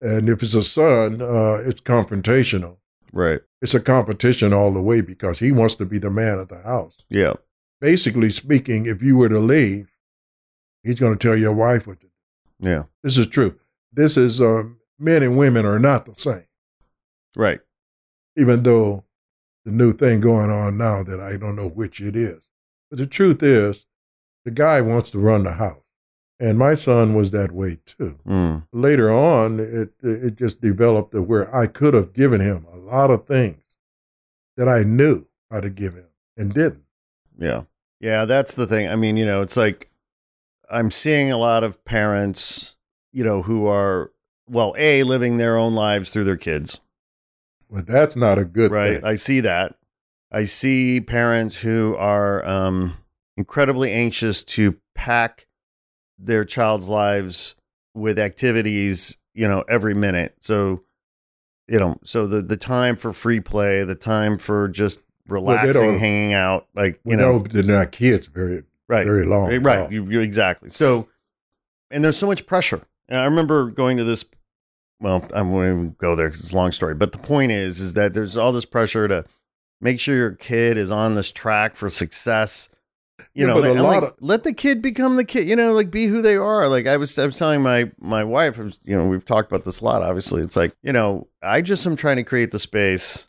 And if it's a son, uh, it's confrontational. Right. It's a competition all the way because he wants to be the man of the house. Yeah. Basically speaking, if you were to leave, he's going to tell your wife what to do. Yeah. This is true. This is um, men and women are not the same, Right. even though the new thing going on now that I don't know which it is. But the truth is, the guy wants to run the house. And my son was that way too. Mm. Later on, it it just developed to where I could have given him a lot of things that I knew how to give him and didn't. Yeah. Yeah, that's the thing. I mean, you know, it's like I'm seeing a lot of parents, you know, who are well, A, living their own lives through their kids. But that's not a good right. thing. I see that. I see parents who are um incredibly anxious to pack their child's lives with activities, you know, every minute. So, you know, so the the time for free play, the time for just relaxing, don't- hanging out, like you You know, they're not kids very right, very long. right, you exactly. So, and there's so much pressure. I remember going to this. Well, I'm going to go there because it's a long story. But the point is, is that there's all this pressure to make sure your kid is on this track for success. You Yeah, know, but a and, lot like, of- let the kid become the kid. You know, like be who they are. Like I was, I was telling my my wife. Was, you know, we've talked about this a lot. Obviously, it's like you know, I just am trying to create the space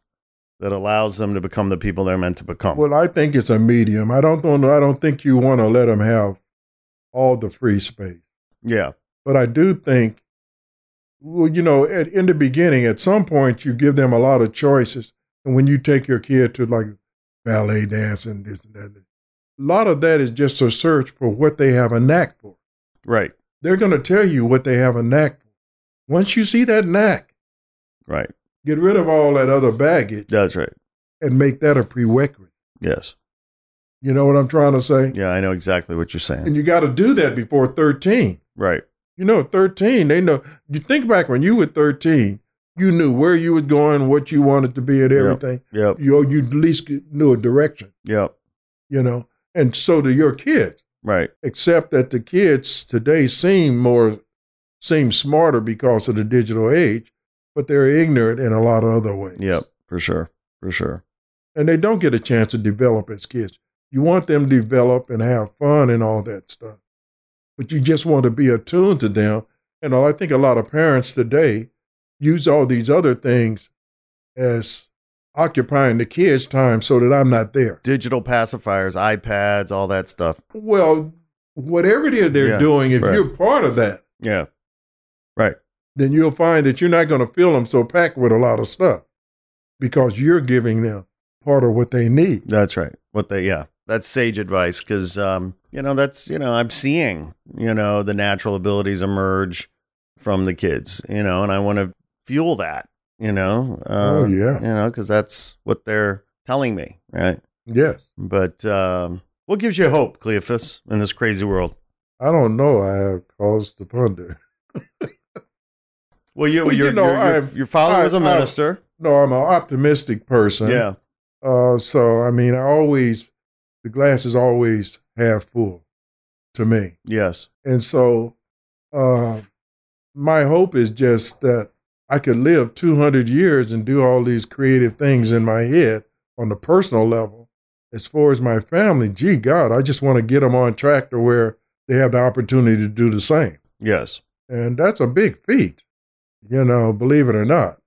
that allows them to become the people they're meant to become. Well, I think it's a medium. I don't know. I don't think you want to let them have all the free space, yeah, but I do think, well, you know, at, in the beginning, at some point, you give them a lot of choices, and when you take your kid to like ballet dance and this and that, a lot of that is just a search for what they have a knack for. right, They're going to tell you what they have a knack for. Once you see that knack, right. get rid of all that other baggage That's right. and make that a prerequisite. Yes. You know what I'm trying to say? Yeah, I know exactly what you're saying. And you got to do that before 13. Right. You know, 13, they know. You think back when you were 13, you knew where you was going, what you wanted to be, and Yep. everything. Yep. You, you at least knew a direction, Yep. you know. And so do your kids, Right. except that the kids today seem more, seem smarter because of the digital age, but they're ignorant in a lot of other ways. Yep. For sure. For sure. And they don't get a chance to develop as kids. You want them to develop and have fun and all that stuff. But you just want to be attuned to them. And I think a lot of parents today use all these other things as occupying the kids' time so that I'm not there. Digital pacifiers, iPads, all that stuff. Well, whatever it is they're Yeah, doing, if right. you're part of that, Yeah. Right. then you'll find that you're not going to fill them so packed with a lot of stuff because you're giving them part of what they need. That's right. What they yeah. That's sage advice because um, you know, that's you know, I'm seeing, you know, the natural abilities emerge from the kids, you know, and I want to fuel that, you know. Oh, Um, yeah. You know, because that's what they're telling me, right? Yes. But um, what gives you hope, Cleophus, in this crazy world? I don't know. I have cause to ponder. Well, you, Well, you your, know, your, your, father was a minister. No, I'm an optimistic person. yeah. Uh, so I mean, I always the glass is always half full to me, Yes. and so uh, my hope is just that I could live 200 years and do all these creative things in my head on the personal level. As far as my family, gee God, I just want to get them on track to where they have the opportunity to do the same, Yes. and that's a big feat, you know, believe it or not.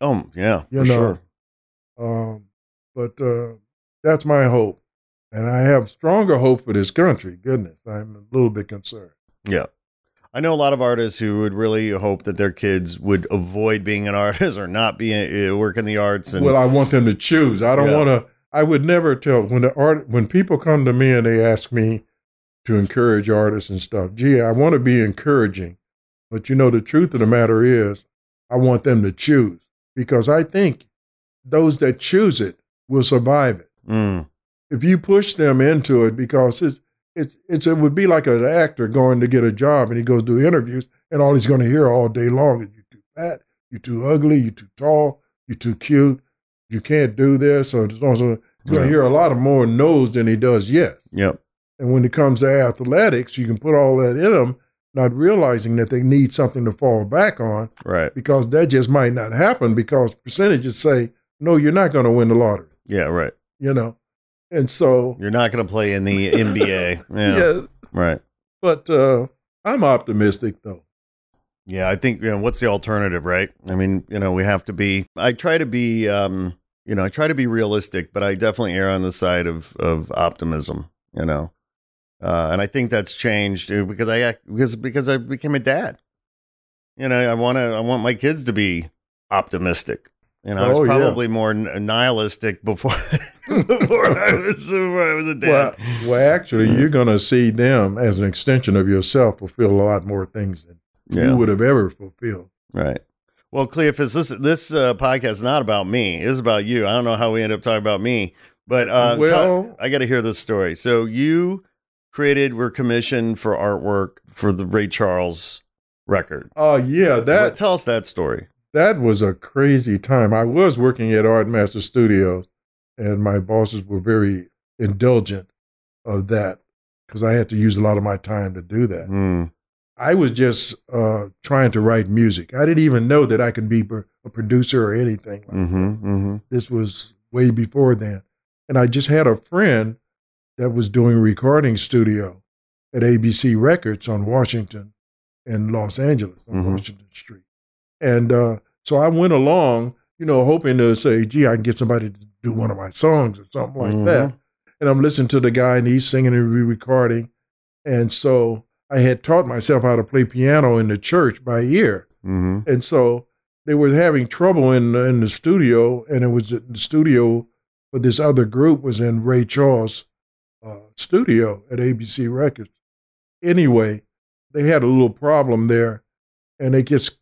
Oh, yeah. You for know, sure. Um, but uh, that's my hope. And I have stronger hope for this country. Goodness, I'm a little bit concerned. Yeah. I know a lot of artists who would really hope that their kids would avoid being an *laughs* artist or not be uh, work in the arts. And well, I want them to choose. I don't Yeah. want to. I would never tell when the art when people come to me and they ask me to encourage artists and stuff. Gee, I want to be encouraging, but you know the truth of the matter is, I want them to choose because I think those that choose it will survive it. Mm, if you push them into it because it's it's it's it would be like an actor going to get a job and he goes do interviews and all he's going to hear all day long is you too fat, you're too ugly, you're too tall, you're too cute, you can't do this. So also he's going to hear a lot of more no's than he does yes. yep. And when it comes to athletics, you can put all that in them, not realizing that they need something to fall back on Right. because that just might not happen because percentages say no, you're not going to win the lottery. Yeah. Right. You know, and so You're not going to play in the *laughs* NBA. Yeah. yeah Right. But uh, I'm optimistic, though. Yeah, I think you know what's the alternative, right? I mean, you know, we have to be. I try to be, um, you know, I try to be realistic, but I definitely err on the side of of optimism. You know, uh, and I think that's changed uh, because I because because I became a dad. You know, I want to I want my kids to be optimistic. You know, I was Oh, yeah. probably more nihilistic before *laughs* before I was before I was a dad. Well, well, actually, you're going to see them as an extension of yourself fulfill a lot more things than yeah. you would have ever fulfilled. Right. Well, Cleophus, this this uh, podcast is not about me. It's about you. I don't know how we end up talking about me, but uh, Well- tell- I got to hear this story. So you created, were commissioned for artwork for the Ray Charles record. Oh, yeah, What- that tell us that story. That was a crazy time. I was working at Art Master Studios, and my bosses were very indulgent of that because I had to use a lot of my time to do that. Hmm. I was just uh, trying to write music. I didn't even know that I could be a producer or anything. Like that. Mm-hmm. Mm-hmm. This was way before then. And I just had a friend that was doing a recording studio at ABC Records on Washington in Los Angeles on Mhm. Washington Street. And uh, so I went along, you know, hoping to say, gee, I can get somebody to do one of my songs or something like Mhm. that. And I'm listening to the guy and he's singing and re-recording. And so I had taught myself how to play piano in the church by ear. Mm-hmm. And so they were having trouble in in the studio, and it was the studio for this other group was in Ray Charles' uh, studio at ABC Records. Anyway, they had a little problem there, and they just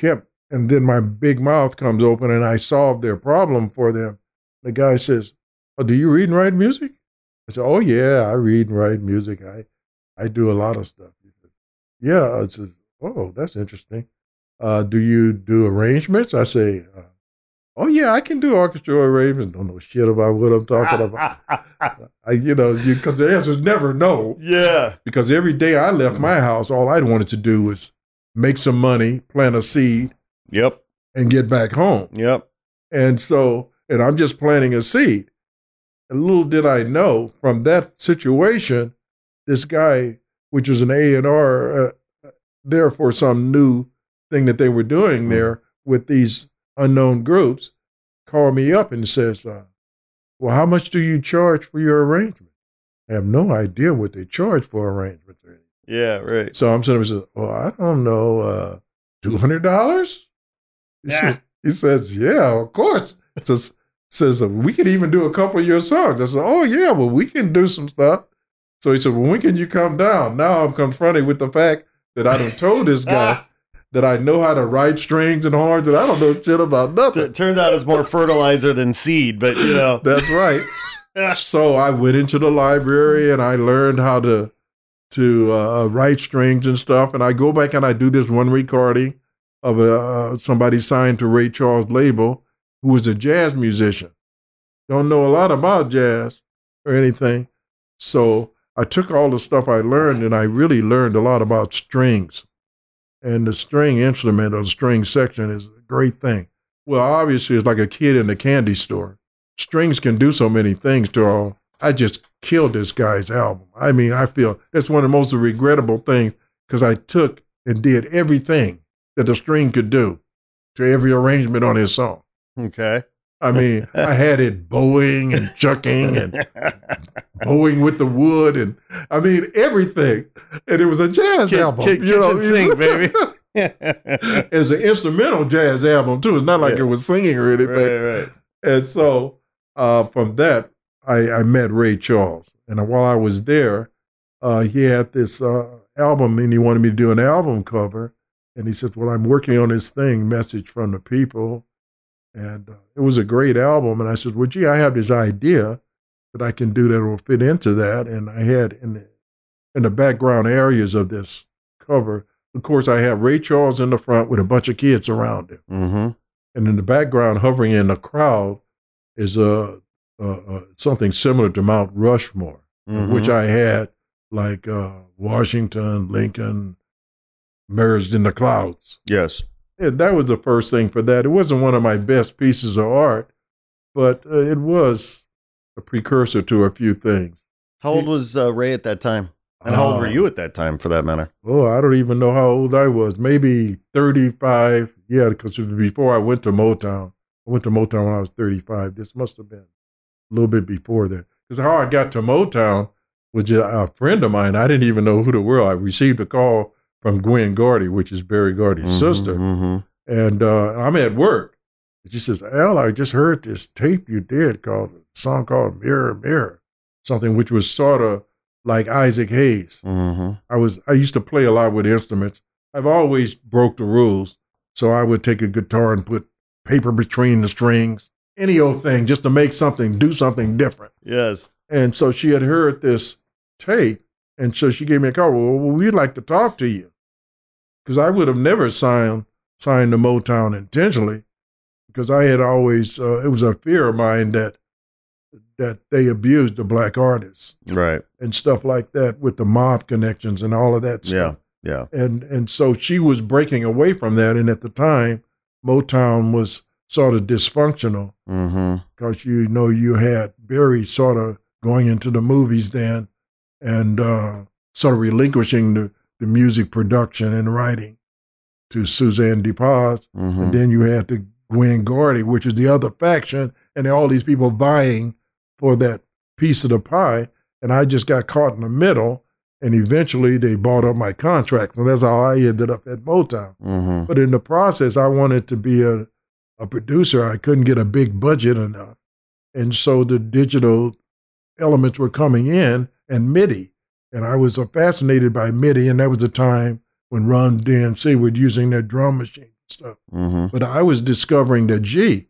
kept. And then my big mouth comes open, and I solve their problem for them. The guy says, "Oh, do you read and write music?" I said, "Oh yeah, I read and write music. I I do a lot of stuff." He said, "Yeah." I says, "Oh, that's interesting." uh, do you do arrangements? I say, uh, oh yeah, I can do orchestral arrangements. Don't know shit about what I'm talking about. *laughs* I, you know, because the answer is never no. yeah. Because every day I left my house, all I wanted to do was make some money, plant a seed, Yep. and get back home. Yep. And so, and I'm just planting a seed. And little did I know from that situation, this guy, which was an A and R, uh, there for some new thing that they were doing there with these unknown groups, called me up and says, uh, "Well, how much do you charge for your arrangement?" I have no idea what they charge for arrangements. Yeah. Right. So I'm sitting there and says, "Well, I don't know, uh, two hundred dollars." He, Yeah. he says, "Yeah, of course." Says, says we can even do a couple of your songs. I said, "Oh yeah, well we can do some stuff." So he said, "Well, when can you come down?" Now I'm confronted with the fact that I done told this *laughs* guy that I know how to write strings and horns, and I don't know shit about nothing. It turns out it's more fertilizer than seed, but you know. That's right. *laughs* so I went into the library and I learned how to to uh, write strings and stuff. And I go back and I do this one recording of a, uh, somebody signed to Ray Charles' label who was a jazz musician. Don't know a lot about jazz or anything. So I took all the stuff I learned and I really learned a lot about strings. And the string instrument or the string section is a great thing. Well, obviously, it's like a kid in the candy store. Strings can do so many things to all. I just killed this guy's album. I mean, I feel that's one of the most regrettable things because I took and did everything that the string could do to every arrangement on his song. Okay. I mean, I had it bowing and chucking and *laughs* bowing with the wood and I mean everything. And it was a jazz Kid, album. kid, you know, sing, baby. *laughs* it's an instrumental jazz album too. It's not like Yeah. it was singing or anything. right, right. And so uh, from that, I, I met Ray Charles. And while I was there, uh, he had this uh, album and he wanted me to do an album cover. And he said, Well, I'm working on this thing, Message from the People. And uh, it was a great album. And I said, Well, gee, I have this idea that I can do that will fit into that. And I had in the, in the background areas of this cover, of course, I have Ray Charles in the front with a bunch of kids around him Mm-hmm. and in the background, hovering in the crowd, is uh, uh, uh, something similar to Mount Rushmore, Mm-hmm. which I had like uh, Washington, Lincoln, merged in the clouds. yes. And that was the first thing for that. It wasn't one of my best pieces of art, but uh, it was a precursor to a few things. How old was uh, Ray at that time? And how old were you at that time, for that matter? Oh, I don't even know how old I was. Maybe 35. Yeah, because before I went to Motown. I went to Motown when I was 35. This must have been a little bit before that. Because how I got to Motown was just a friend of mine. I didn't even know who the world. I received a call from Gwen Gordy, which is Berry Gordy's sister. Mm-hmm. And uh, I'm at work. She says, Al, I just heard this tape you did called a song called Mirror, Mirror, something which was sort of like Isaac Hayes. Mm-hmm. I was I used to play a lot with instruments. I've always broke the rules, so I would take a guitar and put paper between the strings, any old thing, just to make something, do something different. Yes. And so she had heard this tape, and so she gave me a call. Well, we'd like to talk to you, because I would have never signed signed to Motown intentionally, because I had always uh, it was a fear of mine that that they abused the black artists Right. and stuff like that with the mob connections and all of that stuff. Yeah. And and so she was breaking away from that. And at the time, Motown was sort of dysfunctional Mm-hmm. because you know you had Berry sort of going into the movies then and uh, sort of relinquishing the, the music production and writing to Suzanne de Passe. Mm-hmm. And then you had the Gwen Gordy, which is the other faction, and all these people vying for that piece of the pie. And I just got caught in the middle. And eventually they bought up my contract. And that's how I ended up at Motown. Mm-hmm. But in the process, I wanted to be a, a producer. I couldn't get a big budget enough. And so the digital elements were coming in and MIDI. And I was uh, fascinated by MIDI. And that was the time when Run DMC were using their drum machine and stuff. Mm-hmm. But I was discovering that, gee,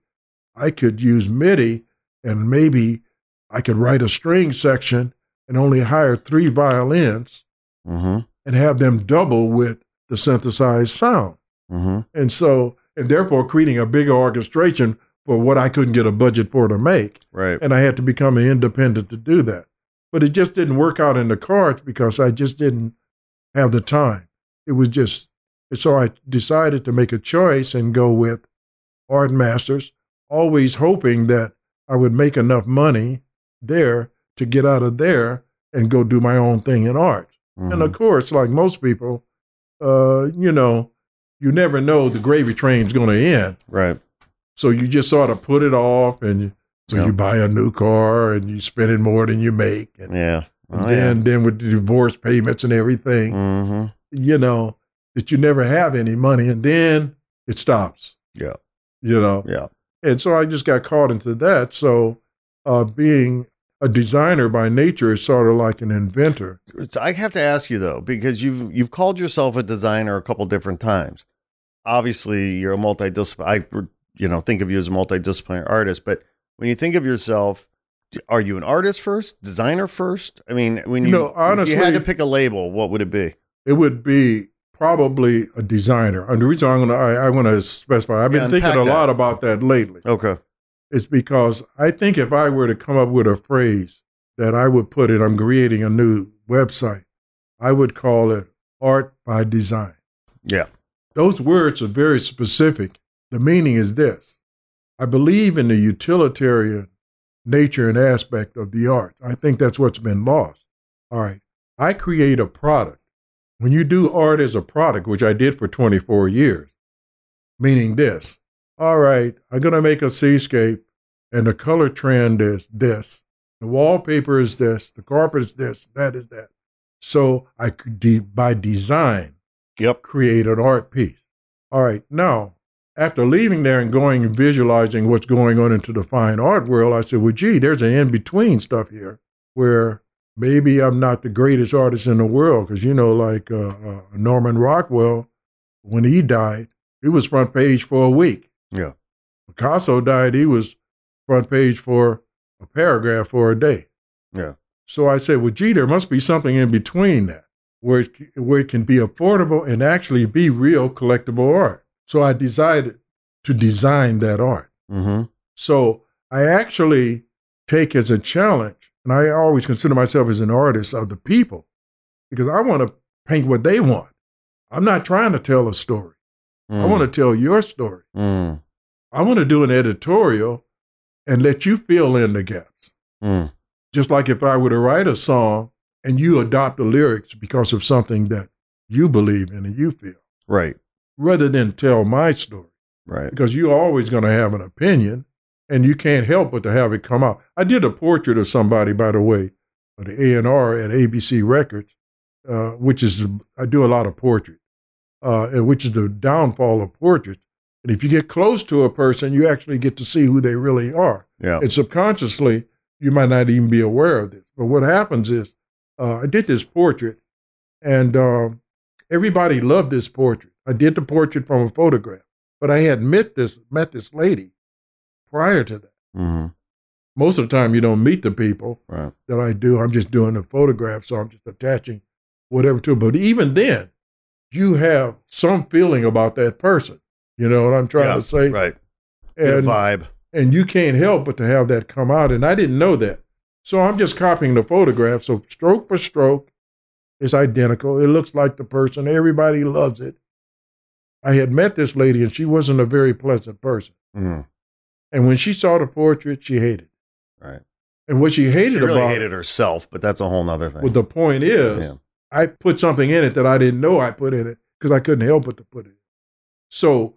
I could use MIDI and maybe I could write a string section and only hire three violins Mm-hmm. and have them double with the synthesized sound. Mm-hmm. And so, and therefore creating a bigger orchestration for what I couldn't get a budget for to make. Right. And I had to become an independent to do that. But it just didn't work out in the cards because I just didn't have the time. It was just, so I decided to make a choice and go with Art Masters, always hoping that I would make enough money there to get out of there and go do my own thing in art. And Mm-hmm. of course, like most people, uh, you know, you never know the gravy train's going to end. Right. So you just sort of put it off, and so Yeah. you buy a new car, and you spend it more than you make, and, Yeah. and Oh, then then with the divorce payments and everything, Mm-hmm. you know, that you never have any money, and then it stops. Yeah. You know, Yeah. and so I just got caught into that. So uh, being a designer by nature is sort of like an inventor. So I have to ask you though, because you've you've called yourself a designer a couple different times. Obviously you're a multidisciplinary. I you know think of you as a multidisciplinary artist, but when you think of yourself, are you an artist first, designer first? I mean, when you, You know, if you had to pick a label, what would it be? It would be probably a designer. And the reason I'm gonna I, I want to specify, I've Yeah, been thinking a that. lot about that lately. Okay. It's because I think if I were to come up with a phrase that I would put it, I'm creating a new website. I would call it art by design. Yeah. Those words are very specific. The meaning is this I believe in the utilitarian nature and aspect of the art. I think that's what's been lost. All right. I create a product. When you do art as a product, which I did for 24 years, meaning this all right, I'm going to make a seascape, and the color trend is this. The wallpaper is this. The carpet is this. That is that. So I could, by design, Yep. create an art piece. All right, now, after leaving there and going and visualizing what's going on into the fine art world, I said, well, gee, there's an in between stuff here where maybe I'm not the greatest artist in the world. Because, you know, like uh, uh, Norman Rockwell, when he died, he was front page for a week. Yeah. Picasso died, he was front page for a paragraph for a day. Yeah. So I said, well, gee, there must be something in between that where it, where it can be affordable and actually be real collectible art. So I decided to design that art. Mm-hmm. So I actually take as a challenge, and I always consider myself as an artist of the people because I want to paint what they want. I'm not trying to tell a story. I want to tell your story. Mm. I want to do an editorial and let you fill in the gaps. Mm. Just like if I were to write a song and you adopt the lyrics because of something that you believe in and you feel, Right. rather than tell my story. Right. Because you're always going to have an opinion and you can't help but to have it come out. I did a portrait of somebody, by the way, of the A&R at ABC Records, uh, which is, I do a lot of portraits, uh, and which is the downfall of portraits. And if you get close to a person, you actually get to see who they really are. Yeah. And subconsciously, you might not even be aware of this. But what happens is, uh, I did this portrait, and um, everybody loved this portrait. I did the portrait from a photograph, but I had met this met this lady prior to that. Mm-hmm. Most of the time, you don't meet the people Right. that I do. I'm just doing the photograph, so I'm just attaching whatever to it. But even then, you have some feeling about that person. You know what I'm trying Yeah, to say? Right. And vibe. and you can't help but to have that come out. And I didn't know that. So I'm just copying the photograph. So stroke for stroke, it's identical. It looks like the person. Everybody loves it. I had met this lady, and she wasn't a very pleasant person. Mm. And when she saw the portrait, she hated. it. Right. And what she hated She really about hated herself, but that's a whole nother thing. Well, the point is, yeah. I put something in it that I didn't know I put in it because I couldn't help but to put it. in. So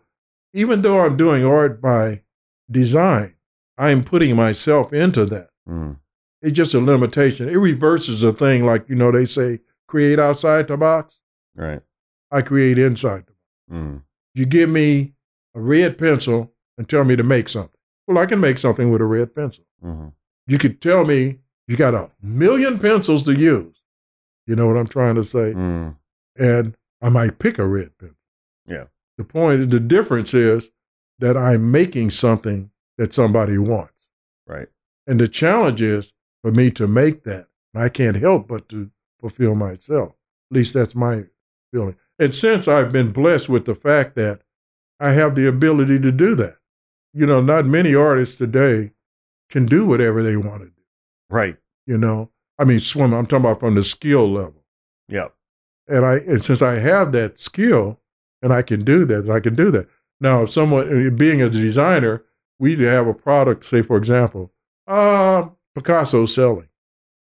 even though I'm doing art by design, I am putting myself into that. Mm. It's just a limitation. It reverses a thing like, you know, they say create outside the box. Right. I create inside the box. Mm. You give me a red pencil and tell me to make something. Well, I can make something with a red pencil. Mm-hmm. You could tell me you got a million pencils to use. You know what I'm trying to say? Mm. and I might pick a red pencil. Yeah. The point, is the difference is that I'm making something that somebody wants. Right. And the challenge is for me to make that. I can't help but to fulfill myself. At least that's my feeling. And since I've been blessed with the fact that I have the ability to do that, you know, not many artists today can do whatever they want to do. Right. You know, I mean, swim, I'm talking about from the skill level Yeah. and I and since I have that skill and I can do that, I can do that. Now, if someone being a designer, we have a product, say for example, uh, Picasso selling.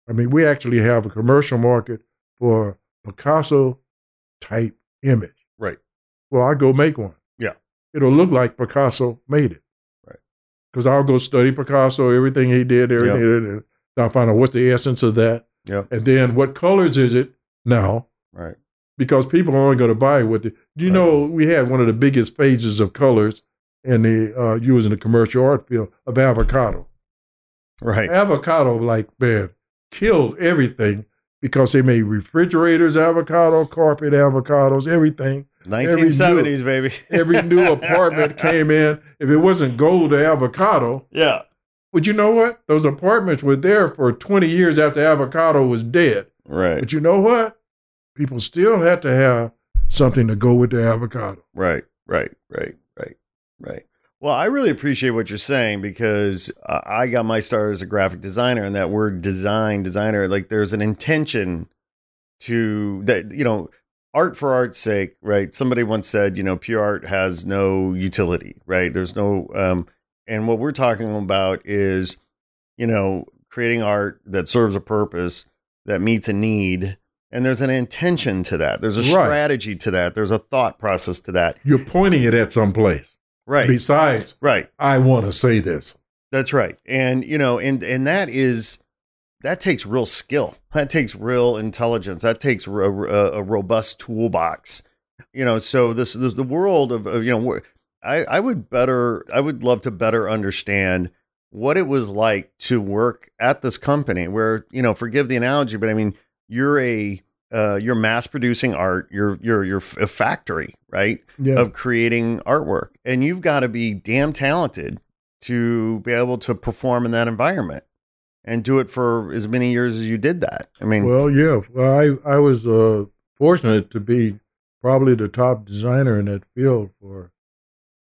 I mean, we actually have a commercial market for Picasso type image. Right. Well, I go make one. Yeah. It'll look like Picasso made it. Right. Because I'll go study Picasso, everything he did, everything. he did, and I'll find out what's the essence of that. Yep. And then what colors is it now? Right. because people are only going to buy what. The, do you Right. know we had one of the biggest phases of colors in the uh, used in the commercial art field of avocado. Right. Avocado, like man, killed everything because they made refrigerators avocado, carpet avocados, everything. every new- baby. every new *laughs* apartment came in. If it wasn't gold or avocado, yeah. but you know what? Those apartments were there for 20 years after avocado was dead. Right. But you know what? People still had to have something to go with the avocado. Right, right, right, right, right. Well, I really appreciate what you're saying because uh, I got my start as a graphic designer, and that word design, designer, like there's an intention to that, you know, art for art's sake, right? Somebody once said, you know, pure art has no utility, right? There's no, um, and what we're talking about is, you know, creating art that serves a purpose that meets a need. And there's an intention to that. There's a Right. strategy to that. There's a thought process to that. You're pointing it at some place. Right. Besides, Right. I want to say this. That's right. And you know, and and that is that takes real skill. That takes real intelligence. That takes a, a, a robust toolbox. You know, so this, this the world of, of you know, I I would better I would love to better understand what it was like to work at this company where, you know, forgive the analogy, but I mean, you're a uh, you're mass producing art. You're you're you're a factory, right? Yeah. of creating artwork. And you've got to be damn talented to be able to perform in that environment and do it for as many years as you did that. I mean, Well, yeah. Well, I I was uh, fortunate to be probably the top designer in that field for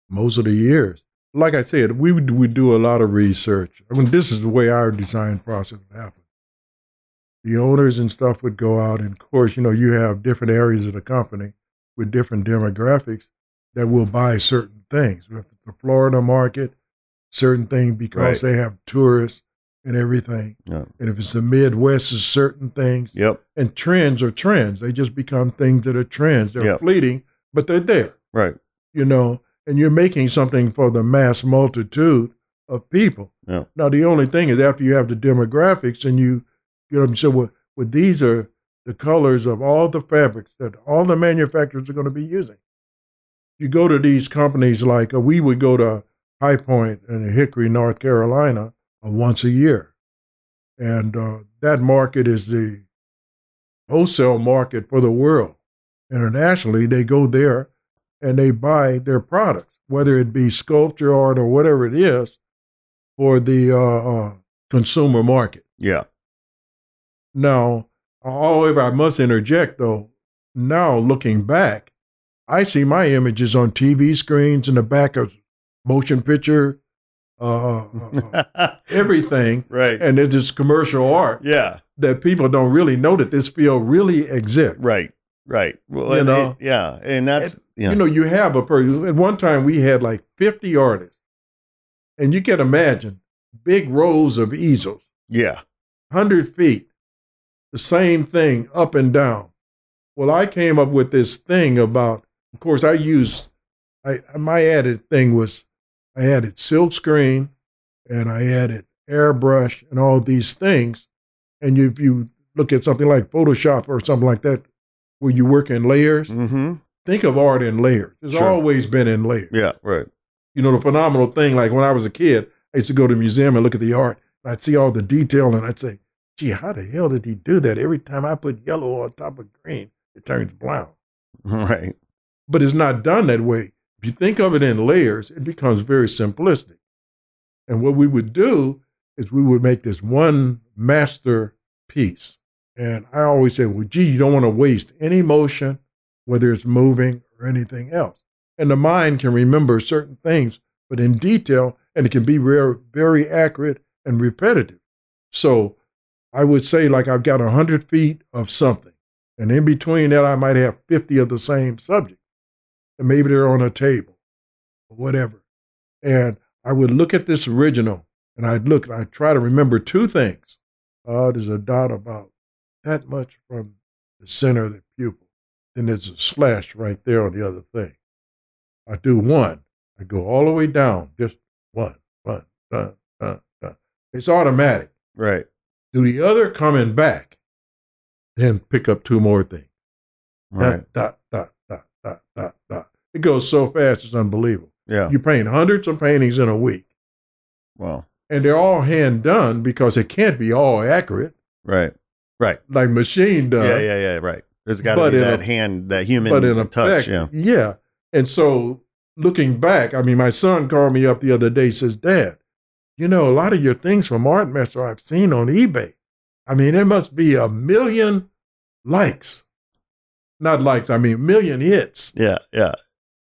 most of the years. Like I said, we would we do a lot of research. I mean, this is the way our design process would happen. The owners and stuff would go out, and of course, you know, you have different areas of the company with different demographics that will buy certain things. If it's the Florida market, certain thing because Right. they have tourists and everything. Yeah. And if it's the Midwest, it's certain things. yep, And trends are trends. They just become things that are trends. They're Yep. fleeting, but they're there, right. you know. And you're making something for the mass multitude of people. Now, the only thing is after you have the demographics and you, you know, what i'm well, well, these are the colors of all the fabrics that all the manufacturers are going to be using. You go to these companies like uh, we would go to High Point in Hickory, North Carolina, uh, once a year, and uh, that market is the wholesale market for the world. Internationally, they go there and they buy their products, whether it be sculpture art or whatever it is, for the uh, uh, consumer market. Yeah. Now, however, I must interject though, now looking back, I see my images on TV screens in the back of motion picture, uh, uh, uh, *laughs* everything. right. And it's just commercial art yeah. that people don't really know that this field really exists. Right. Right. Well, You know? it- yeah. And that's, yeah. You know, you have a person. At one time, we had like 50 artists. And you can imagine big rows of easels, yeah. 100 feet, the same thing up and down. Well, I came up with this thing about, of course, I used, I, my added thing was I added silk screen and I added airbrush and all these things. And if you look at something like Photoshop or something like that, where you work in layers, Mm-hmm. think of art in layers. It's Sure. always been in layers. Yeah. Right. You know, the phenomenal thing, like when I was a kid, I used to go to the museum and look at the art. And I'd see all the detail and I'd say, gee, how the hell did he do that? Every time I put yellow on top of green, it turns brown. *laughs* Right. But it's not done that way. If you think of it in layers, it becomes very simplistic. And what we would do is we would make this one master piece. And I always say, well, gee, you don't want to waste any motion, whether it's moving or anything else. And the mind can remember certain things, but in detail, and it can be very, very accurate and repetitive. So I would say, like, I've got 100 feet of something. And in between that, I might have 50 of the same subject. And maybe they're on a table or whatever. And I would look at this original and I'd look and I'd try to remember two things. Uh, there's a dot about that much from the center of the pupil. Then there's a slash right there on the other thing. I do one. I go all the way down, just one, one, done, done, done. It's automatic. Right. Do the other coming back, then pick up two more things. Right. Dot, dot, dot, dot, dot, dot, dot. It goes so fast, it's unbelievable. Yeah. You paint hundreds of paintings in a week, Wow. and they're all hand done because it can't be all accurate Right. Right. like machine done. Yeah. Yeah. Yeah. Right. There's got to be that a- hand, that human but in touch. effect, yeah. yeah. And so looking back, I mean, my son called me up the other day, says, Dad, you know, a lot of your things from Art Master I've seen on eBay. I mean, there must be a million likes. Not likes, I mean, million hits. Yeah. Yeah.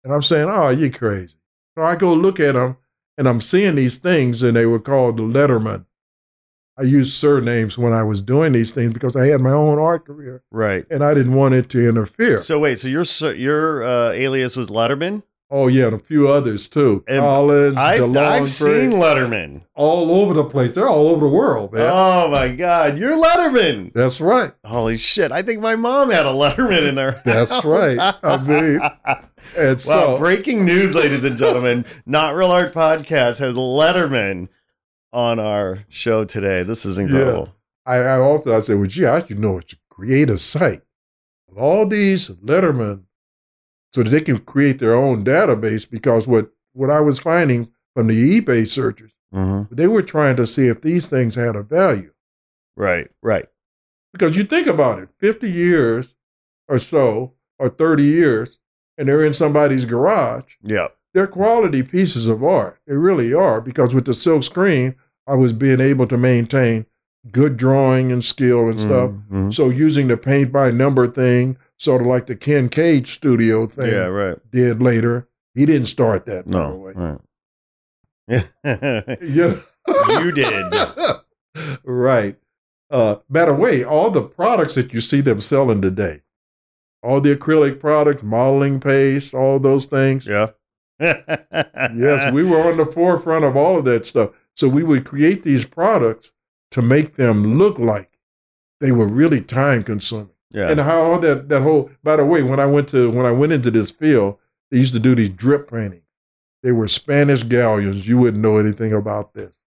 And I'm saying, oh, you crazy. So I go look at them and I'm seeing these things and they were called the Letterman. I used surnames when I was doing these things because I had my own art career Right. and I didn't want it to interfere. So wait, so your your uh, alias was Letterman? Oh, yeah, and a few others too. And Collins, I've, DeLong, I've seen Letterman. all over the place. They're all over the world, man. Oh my God, you're Letterman! That's right. Holy shit! I think my mom had a Letterman in there. That's right. I mean, And wow! so, breaking news, ladies and gentlemen. Not Real Art Podcast has Letterman on our show today. This is incredible. I, I also I said, well, gee, I should know it to create a site of all these Letterman so that they can create their own database because what, what I was finding from the eBay searchers, Mhm. they were trying to see if these things had a value. Right. Right. Because you think about it, 50 years or so, or 30 years, and they're in somebody's garage, Yeah. they're quality pieces of art. They really are. Because with the silk screen, I was being able to maintain good drawing and skill and stuff. Mhm. So using the paint by number thing, sort of like the Kinkade studio thing Yeah. Right. did later. He didn't start that, by the No. way. Right. Yeah. *laughs* Yeah. You did. *laughs* right. Uh, by the way, all the products that you see them selling today, all the acrylic products, modeling paste, all those things. yeah. Yes, we were on the forefront of all of that stuff. So we would create these products to make them look like they were really time consuming. Yeah. And how all that that whole by the way, when I went to when I went into this field, they used to do these drip paintings. They were Spanish galleons. You wouldn't know anything about this.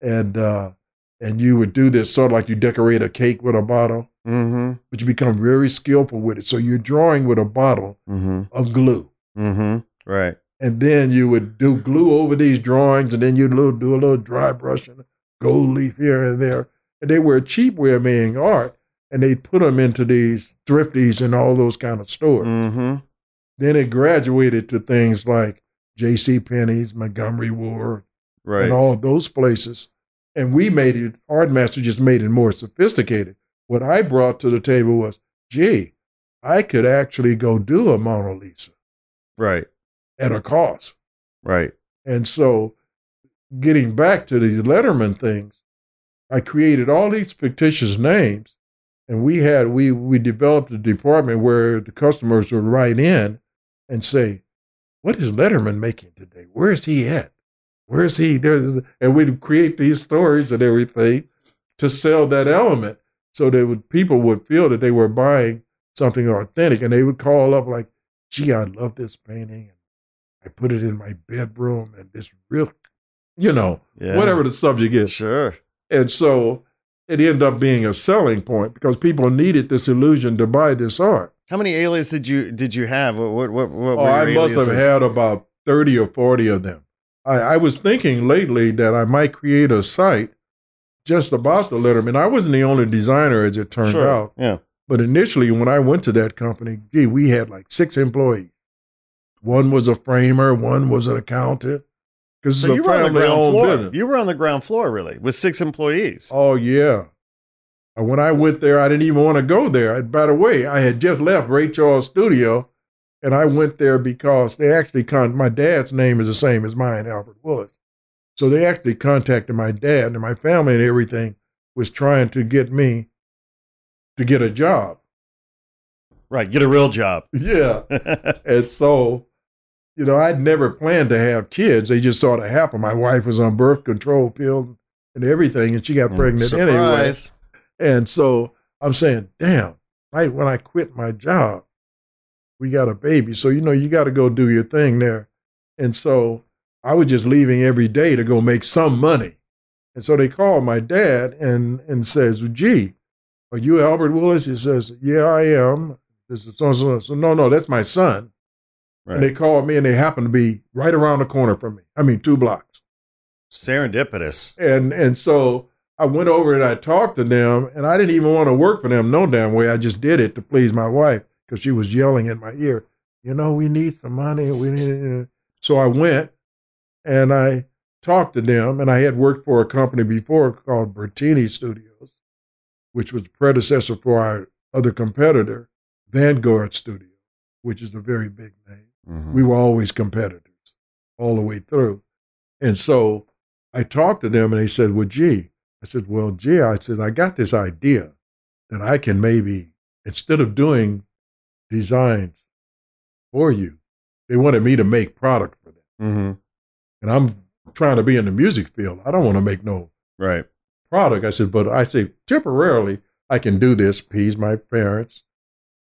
And uh and you would do this sort of like you decorate a cake with a bottle, mm-hmm. but you become very skillful with it. So you're drawing with a bottle Mm-hmm. of glue. Mm-hmm. Right. And then you would do glue over these drawings, and then you'd little, do a little dry brushing, gold leaf here and there. And they were cheap way of making art, and they put them into these thrifties and all those kind of stores. Mm-hmm. Then it graduated to things like J.C. Penney's, Montgomery Ward, Right. and all those places. And we made it, Art Master just made it more sophisticated. What I brought to the table was, gee, I could actually go do a Mona Lisa right. at a cost. Right. And so, getting back to these Letterman things, I created all these fictitious names, and we had we we developed a department where the customers would write in and say, "What is Letterman making today? Where is he at? Where is he?" There's, and we'd create these stories and everything to sell that element, so that would, people would feel that they were buying something authentic, and they would call up like, "Gee, I love this painting." I put it in my bedroom and this real, you know, Yeah. whatever the subject is. Sure. And so it ended up being a selling point because people needed this illusion to buy this art. How many aliases did you did you have? What what what, what Oh, I must have had about 30 or 40 of them. I, I was thinking lately that I might create a site just about the Letterman. I wasn't the only designer, as it turned Sure. out. Yeah. But initially, when I went to that company, gee, we had like six employees. One was a framer, one was an accountant. Because So it's you a were on the ground floor. business. You were on the ground floor, really, with six employees. Oh yeah. And when I went there, I didn't even want to go there. And by the way, I had just left Ray Charles' studio, and I went there because they actually con. My dad's name is the same as mine, Albert Willis. So they actually contacted my dad, and my family and everything was trying to get me to get a job. Right. Get a real job. Yeah. *laughs* And so, you know, I'd never planned to have kids. They just sort of happened. My wife was on birth control pill and everything, and she got mm, pregnant anyway. Surprise. And so I'm saying, damn, right when I quit my job, we got a baby. So, you know, you got to go do your thing there. And so I was just leaving every day to go make some money. And so they called my dad and, and says, gee, are you Albert Willis? He says, yeah, I am. Is so, so, so no, no, that's my son. Right. And they called me and they happened to be right around the corner from me. I mean, two blocks. Serendipitous. And and so I went over and I talked to them, and I didn't even want to work for them no damn way. I just did it to please my wife because she was yelling in my ear, you know, we need some money. We need. So I went and I talked to them, and I had worked for a company before called Bertini Studios, which was the predecessor for our other competitor, Vanguard Studio, which is a very big name. Mhm. We were always competitors all the way through. And so I talked to them and they said, Well, gee, I said, Well, gee, I said, I got this idea that I can maybe, instead of doing designs for you, they wanted me to make product for them. Mhm. And I'm trying to be in the music field. I don't want to make no Right. product. I said, but I say temporarily I can do this, appease my parents,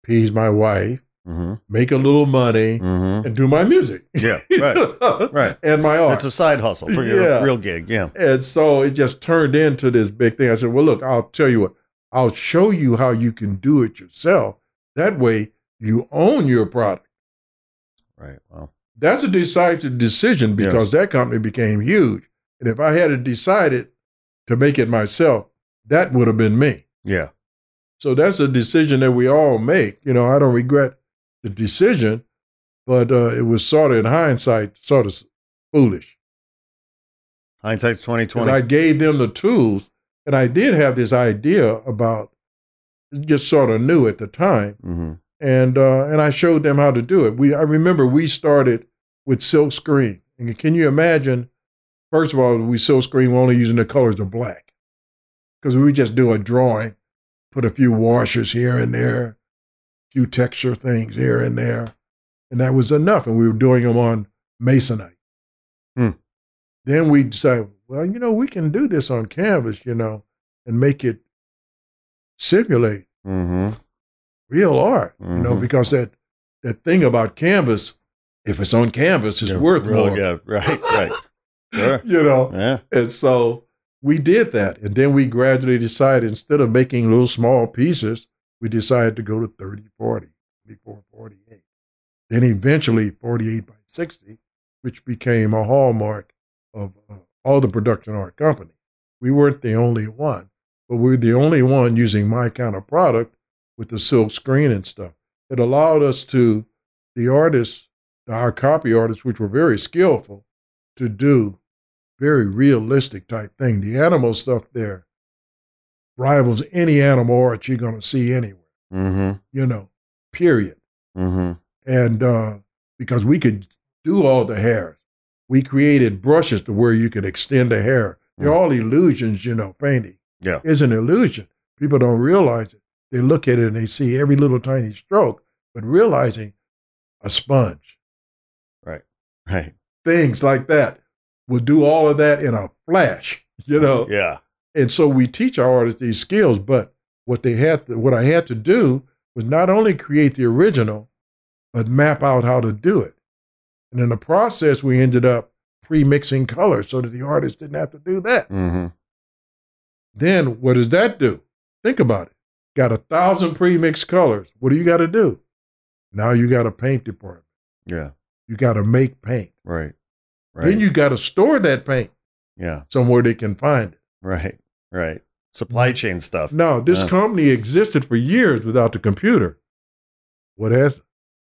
appease my wife, hmm make a little money, hmm and do my music. Yeah. *laughs* Right. Right. *laughs* and my art. It's a side hustle for your Yeah. real gig. Yeah. and so it just turned into this big thing. I said, well, look, I'll tell you what, I'll show you how you can do it yourself. That way you own your product. Right. Well. That's a decisive decision Yeah. because that company became huge. And if I had decided to make it myself, that would have been me. Yeah. So that's a decision that we all make. You know, I don't regret the decision, but uh, it was sort of in hindsight, sort of foolish. Hindsight's twenty twenty. I gave them the tools, and I did have this idea about, just sort of new at the time, hmm and uh, and I showed them how to do it. We I remember we started with silk screen, and can you imagine? First of all, we silk screen. We're only using the colors of black because we just do a drawing, put a few washers here and there, few texture things here and there, and that was enough. And we were doing them on masonite. Hmm. Then we decided, well, you know, we can do this on canvas, you know, and make it simulate hmm real art, you know, Mhm. because that that thing about canvas, if it's on canvas, it's Yeah, worth real more. good. Right. Right. *laughs* Sure. You know, Yeah. and so we did that, and then we gradually decided instead of making little small pieces, we decided to go to 30, 40, 24, 48. Then eventually 48 by 60, which became a hallmark of uh, all the production art companies. We weren't the only one, but we were the only one using my kind of product with the silk screen and stuff. It allowed us to, the artists, our copy artists, which were very skillful, to do very realistic type thing. The animal stuff there rivals any animal art you're going to see anywhere, hmm you know, period. hmm And uh, because we could do all the hairs, we created brushes to where you could extend the hair. They're all illusions, you know, painting Yeah. is an illusion. People don't realize it. They look at it and they see every little tiny stroke, but realizing a sponge, right, *laughs* Right. things like that, will do all of that in a flash, you know. Yeah. And so we teach our artists these skills, but what they had to, what I had to do was not only create the original, but map out how to do it. And in the process, we ended up pre-mixing colors so that the artist didn't have to do that. hmm Then what does that do? Think about it. Got a thousand pre-mixed colors. What do you got to do? Now you got a paint department. Yeah. You got to make paint. Right. Right. Then you got to store that paint yeah. somewhere they can find it. Right. Right. Supply chain stuff. Now, this Yeah. company existed for years without the computer. What has?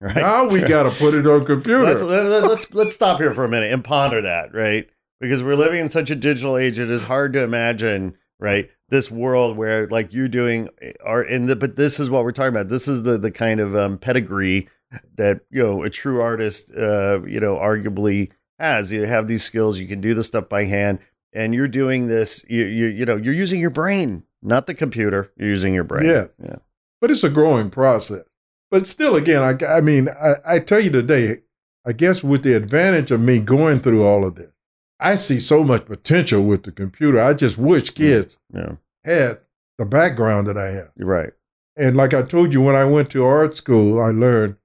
Right. Now we *laughs* got to put it on computer. let's, let, let- let's let's stop here for a minute and ponder that, right? Because we're living in such a digital age, it is hard to imagine, right, this world where like you're doing art, and the, but this is what we're talking about. This is the the kind of um, pedigree that you know a true artist, uh, you know, arguably has. You have these skills, you can do the stuff by hand, and you're doing this. You you you know, you're using your brain, not the computer. You're using your brain. Yes. Yeah. but it's a growing process. But still, again, I, I mean, I, I tell you today, I guess with the advantage of me going through all of this, I see so much potential with the computer. I just wish kids Yeah. had the background that I have. You're right. And like I told you, when I went to art school, I learned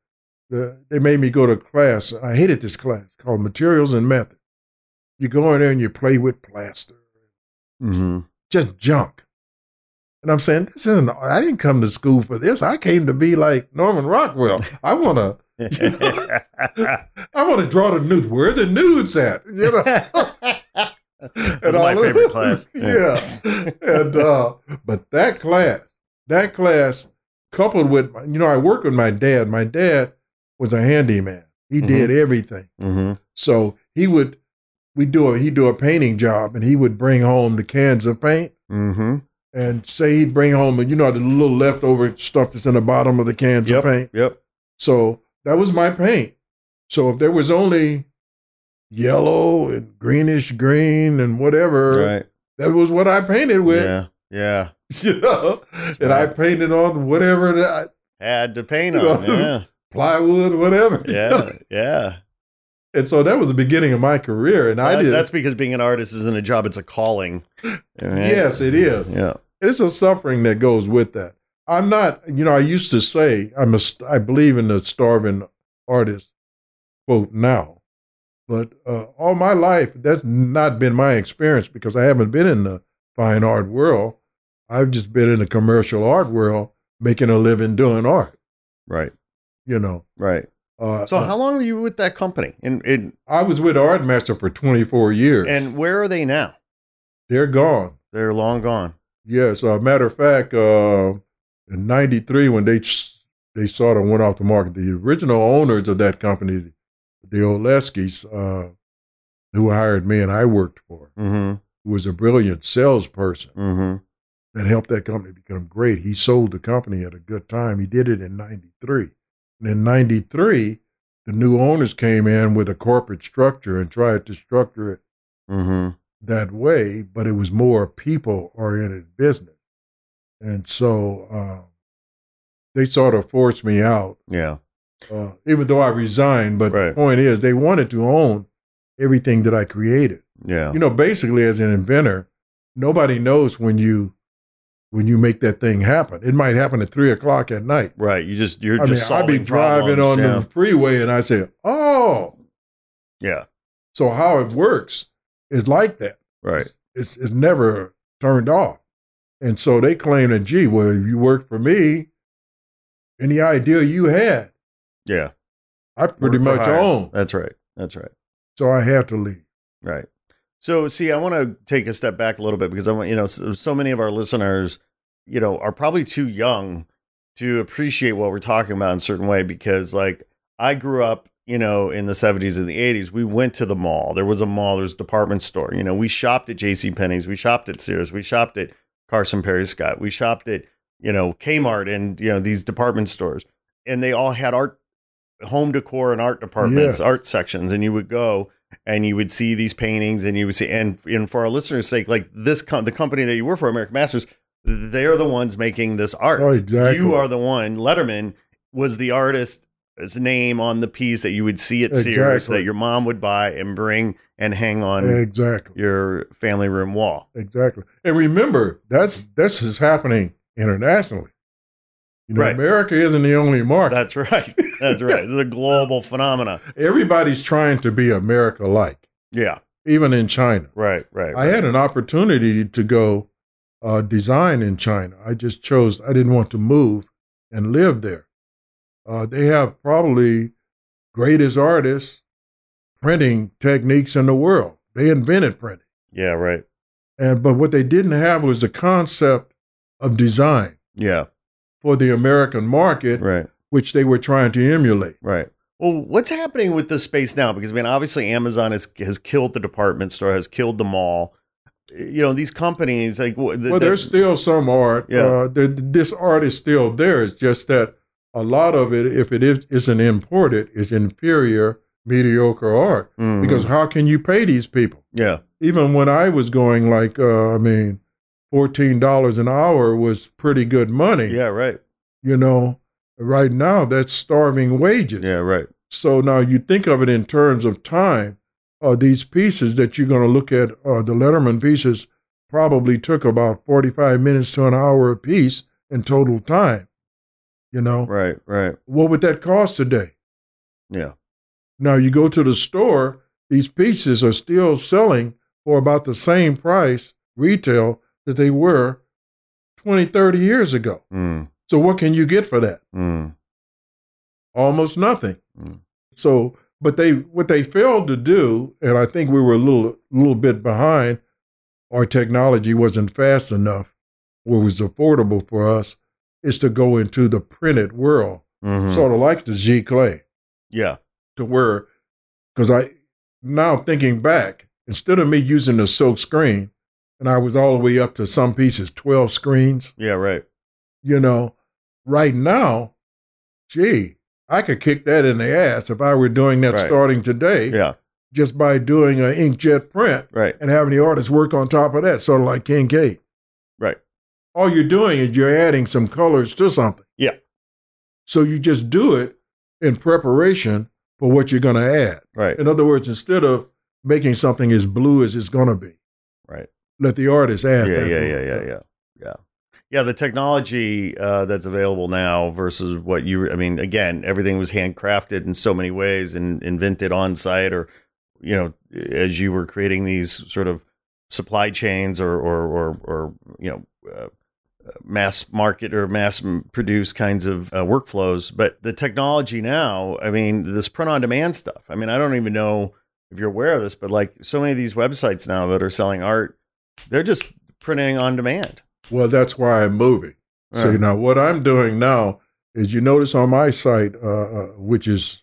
uh, they made me go to class. I hated this class called Materials and Method. You go in there and you play with plaster, Mm-hmm. just junk. And I'm saying, this isn't, I didn't come to school for this. I came to be like Norman Rockwell. I want to, *laughs* I want to draw the nudes. Where are the nudes at? You know? *laughs* That's my all- favorite class. *laughs* yeah. and uh, but that class, that class, coupled with you know, I worked with my dad. My dad was a handyman. He did everything. Mm-hmm. So he would we do a he'd do a painting job and he would bring home the cans of paint Mm-hmm. and say he'd bring home you know the little leftover stuff that's in the bottom of the cans Yep. of paint. Yep. So that was my paint. So if there was only yellow and greenish green and whatever, Right. that was what I painted with. Yeah. Yeah. *laughs* You know, and I painted on whatever that Had to paint on. know, *laughs* Yeah. plywood, whatever. *laughs* Yeah. Yeah. And so that was the beginning of my career. And I did. That's because being an artist isn't a job; it's a calling. Right? *laughs* Yes, it is. Yeah. it's a suffering that goes with that. I'm not, you know, I used to say I'm a, I believe in the starving artist quote now, but uh, all my life that's not been my experience because I haven't been in the fine art world. I've just been in the commercial art world, making a living doing art. Right. You know, Right. Uh, So, uh, how long were you with that company? And and I was with Art Master for 24 years, and where are they now? they're gone. They're long gone. Yes, uh, matter of fact, uh, in '93 when they they sort of went off the market, the original owners of that company, the Oleskis, uh, who hired me and I worked for, Mm-hmm. was a brilliant salesperson Mm-hmm. that helped that company become great. He sold the company at a good time. He did it in '93, and in '93, the new owners came in with a corporate structure and tried to structure it Mm-hmm. that way, but it was more people oriented business. And so uh, they sort of forced me out, Yeah. uh, even though I resigned. But the point is, they wanted to own everything that I created. Yeah. You know, basically, as an inventor, nobody knows when you when you make that thing happen. It might happen at three o'clock at night. Right. You just you're I mean, just I'd be driving problems. on yeah. the freeway and I say, "Oh, Yeah. so how it works is like that." Right. it's, it's never turned off. And so they claim that, gee, well, if you work for me, any idea you had, Yeah. I pretty Work much own. That's right. That's right. So I have to leave. Right. So, see, I want to take a step back a little bit because I want, you know, so, so many of our listeners, you know, are probably too young to appreciate what we're talking about in a certain way because, like, I grew up, you know, in the 70s and the 80s. We went to the mall. There was a mall, there's a department store. You know, we shopped at J.C. Penney's, we shopped at Sears, we shopped at Carson Pirie Scott, we shopped at, you know, Kmart and, you know, these department stores. And they all had art, home decor and art departments, Yeah. art sections. And you would go and you would see these paintings and you would see and, and for our listeners sake like this com- the company that you work for american masters they're the ones making this art Oh, exactly. you are the one letterman was the artist's name on the piece that you would see at sears that your mom would buy and bring and hang on Exactly. your family room wall Exactly. And remember, that's this is happening internationally. You know, Right. America isn't the only market. that's right that's *laughs* right it's a global phenomena Everybody's trying to be America like, yeah even in China. right right, I right. had an opportunity to go uh, design in China. I just chose, I didn't want to move and live there. Uh, they have probably greatest artists printing techniques in the world. They invented printing. yeah right And but what they didn't have was the concept of design yeah for the American market, right which they were trying to emulate. Right. Well, what's happening with this space now? Because I mean, obviously, Amazon has has killed the department store, has killed the mall. You know, these companies like the- Well, the- there's still some art. Yeah. Uh, this art is still there. It's just that a lot of it, if it is, isn't imported, is inferior, mediocre art. Mhm. Because how can you pay these people? yeah, Even when I was going, like, uh, I mean, fourteen dollars an hour was pretty good money. yeah, right, You know, right now that's starving wages. yeah, right, So now you think of it in terms of time. Uh, these pieces that you're going to look at, uh, the Letterman pieces, probably took about 45 minutes to an hour a piece in total time. You know, right, right, what would that cost today? yeah, Now you go to the store, these pieces are still selling for about the same price retail that they were 20, 30 years ago. mm, So what can you get for that? mm, Almost nothing. Mm. So But they what they failed to do, and I think we were a little little bit behind. Our technology wasn't fast enough, or was affordable for us, is to go into the printed world, Mhm. sort of like the giclée, yeah. to where, because I now thinking back, instead of me using the silk screen, and I was all the way up to some pieces twelve screens, Yeah. Right. you know, right now, gee, I could kick that in the ass if I were doing that Right. starting today Yeah. just by doing an inkjet print Right. and having the artist work on top of that, sort of like Kinkade. Right. All you're doing is you're adding some colors to something. Yeah. So you just do it in preparation for what you're going to add. Right. In other words, instead of making something as blue as it's going to be, Right. Let the artist add yeah, that. yeah, yeah, yeah, yeah, yeah, yeah. The technology uh, that's available now versus what you, I mean, again, everything was handcrafted in so many ways and invented on site, or you know, as you were creating these sort of supply chains or or or, or you know. Uh, mass market or mass produce kinds of uh, workflows but the technology now i mean this print on demand stuff i mean i don't even know if you're aware of this but like so many of these websites now that are selling art they're just printing on demand Well, that's why I'm moving. So Right. now what I'm doing now is you notice on my site, uh, uh, which is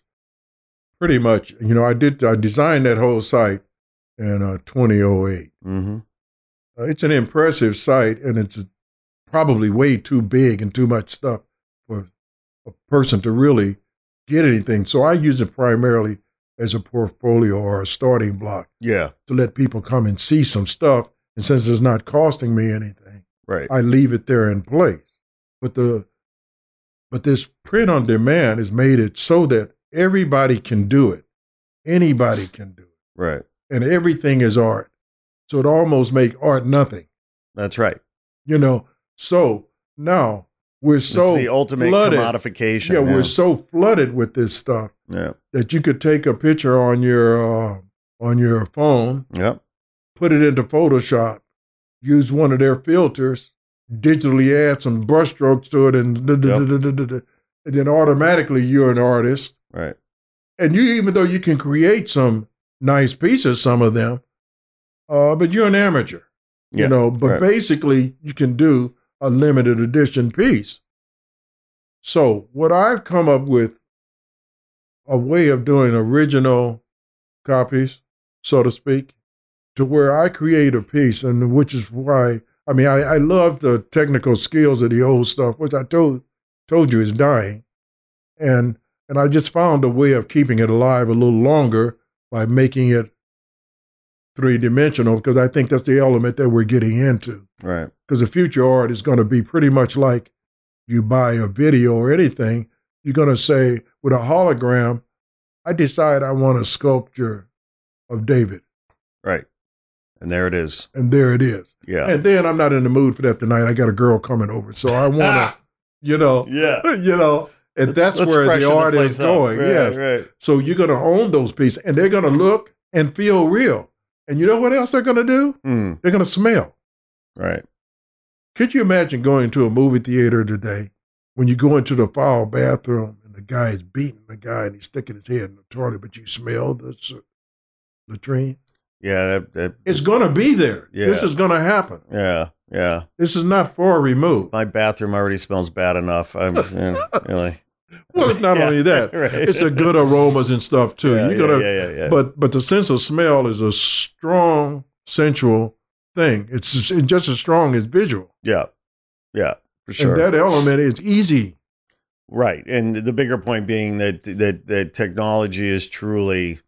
pretty much, you know, I did, I designed that whole site in uh, 2008. mm-hmm. Uh, it's an impressive site and it's a, probably way too big and too much stuff for a person to really get anything. So I use it primarily as a portfolio or a starting block yeah to let people come and see some stuff. And since it's not costing me anything, right I leave it there in place. But the but this print on demand has made it so that everybody can do it. Anybody can do it. right And everything is art. So it almost make art nothing. that's right You know. So now we're so it's the ultimate flooded. commodification Yeah, we're so flooded with this stuff yeah that you could take a picture on your uh, on your phone, yep put it into Photoshop, use one of their filters, digitally add some brushstrokes to it, and, da- da- Yep. and then automatically you're an artist. right And you, even though you can create some nice pieces, some of them, uh, but you're an amateur, yeah you know. But right. basically, you can do a limited edition piece. So what I've come up with a way of doing original copies, so to speak, to where I create a piece, and which is why I mean I, I love the technical skills of the old stuff, which I told told you is dying, and and I just found a way of keeping it alive a little longer by making it three dimensional because I think that's the element that we're getting into. Right. Because the future art is going to be pretty much like you buy a video or anything. You're going to say with a hologram, I decide I want a sculpture of David, right and there it is and there it is. yeah And then I'm not in the mood for that tonight. I got a girl coming over, so I want to, *laughs* you know, yeah *laughs* you know, and that's Let's where the art place is going. Right, yes. right So you're going to own those pieces, and they're going to look and feel real. And you know what else they're going to do? Hmm. They're going to smell. right Could you imagine going to a movie theater today when you go into the foul bathroom and the guy is beating the guy and he's sticking his head in the toilet, but you smell the latrine? Yeah that, that It's going to be there. This is going to happen. yeah yeah This is not far removed. my bathroom already smells bad enough i'm you know, really *laughs* Well, it's not Yeah, only that; *laughs* right. it's a good aromas and stuff too. yeah, You're gonna, yeah, yeah, yeah, yeah. but but the sense of smell is a strong sensual thing. It's just, just as strong as visual, yeah yeah for sure and that element is easy. Right, and the bigger point being that that that technology is truly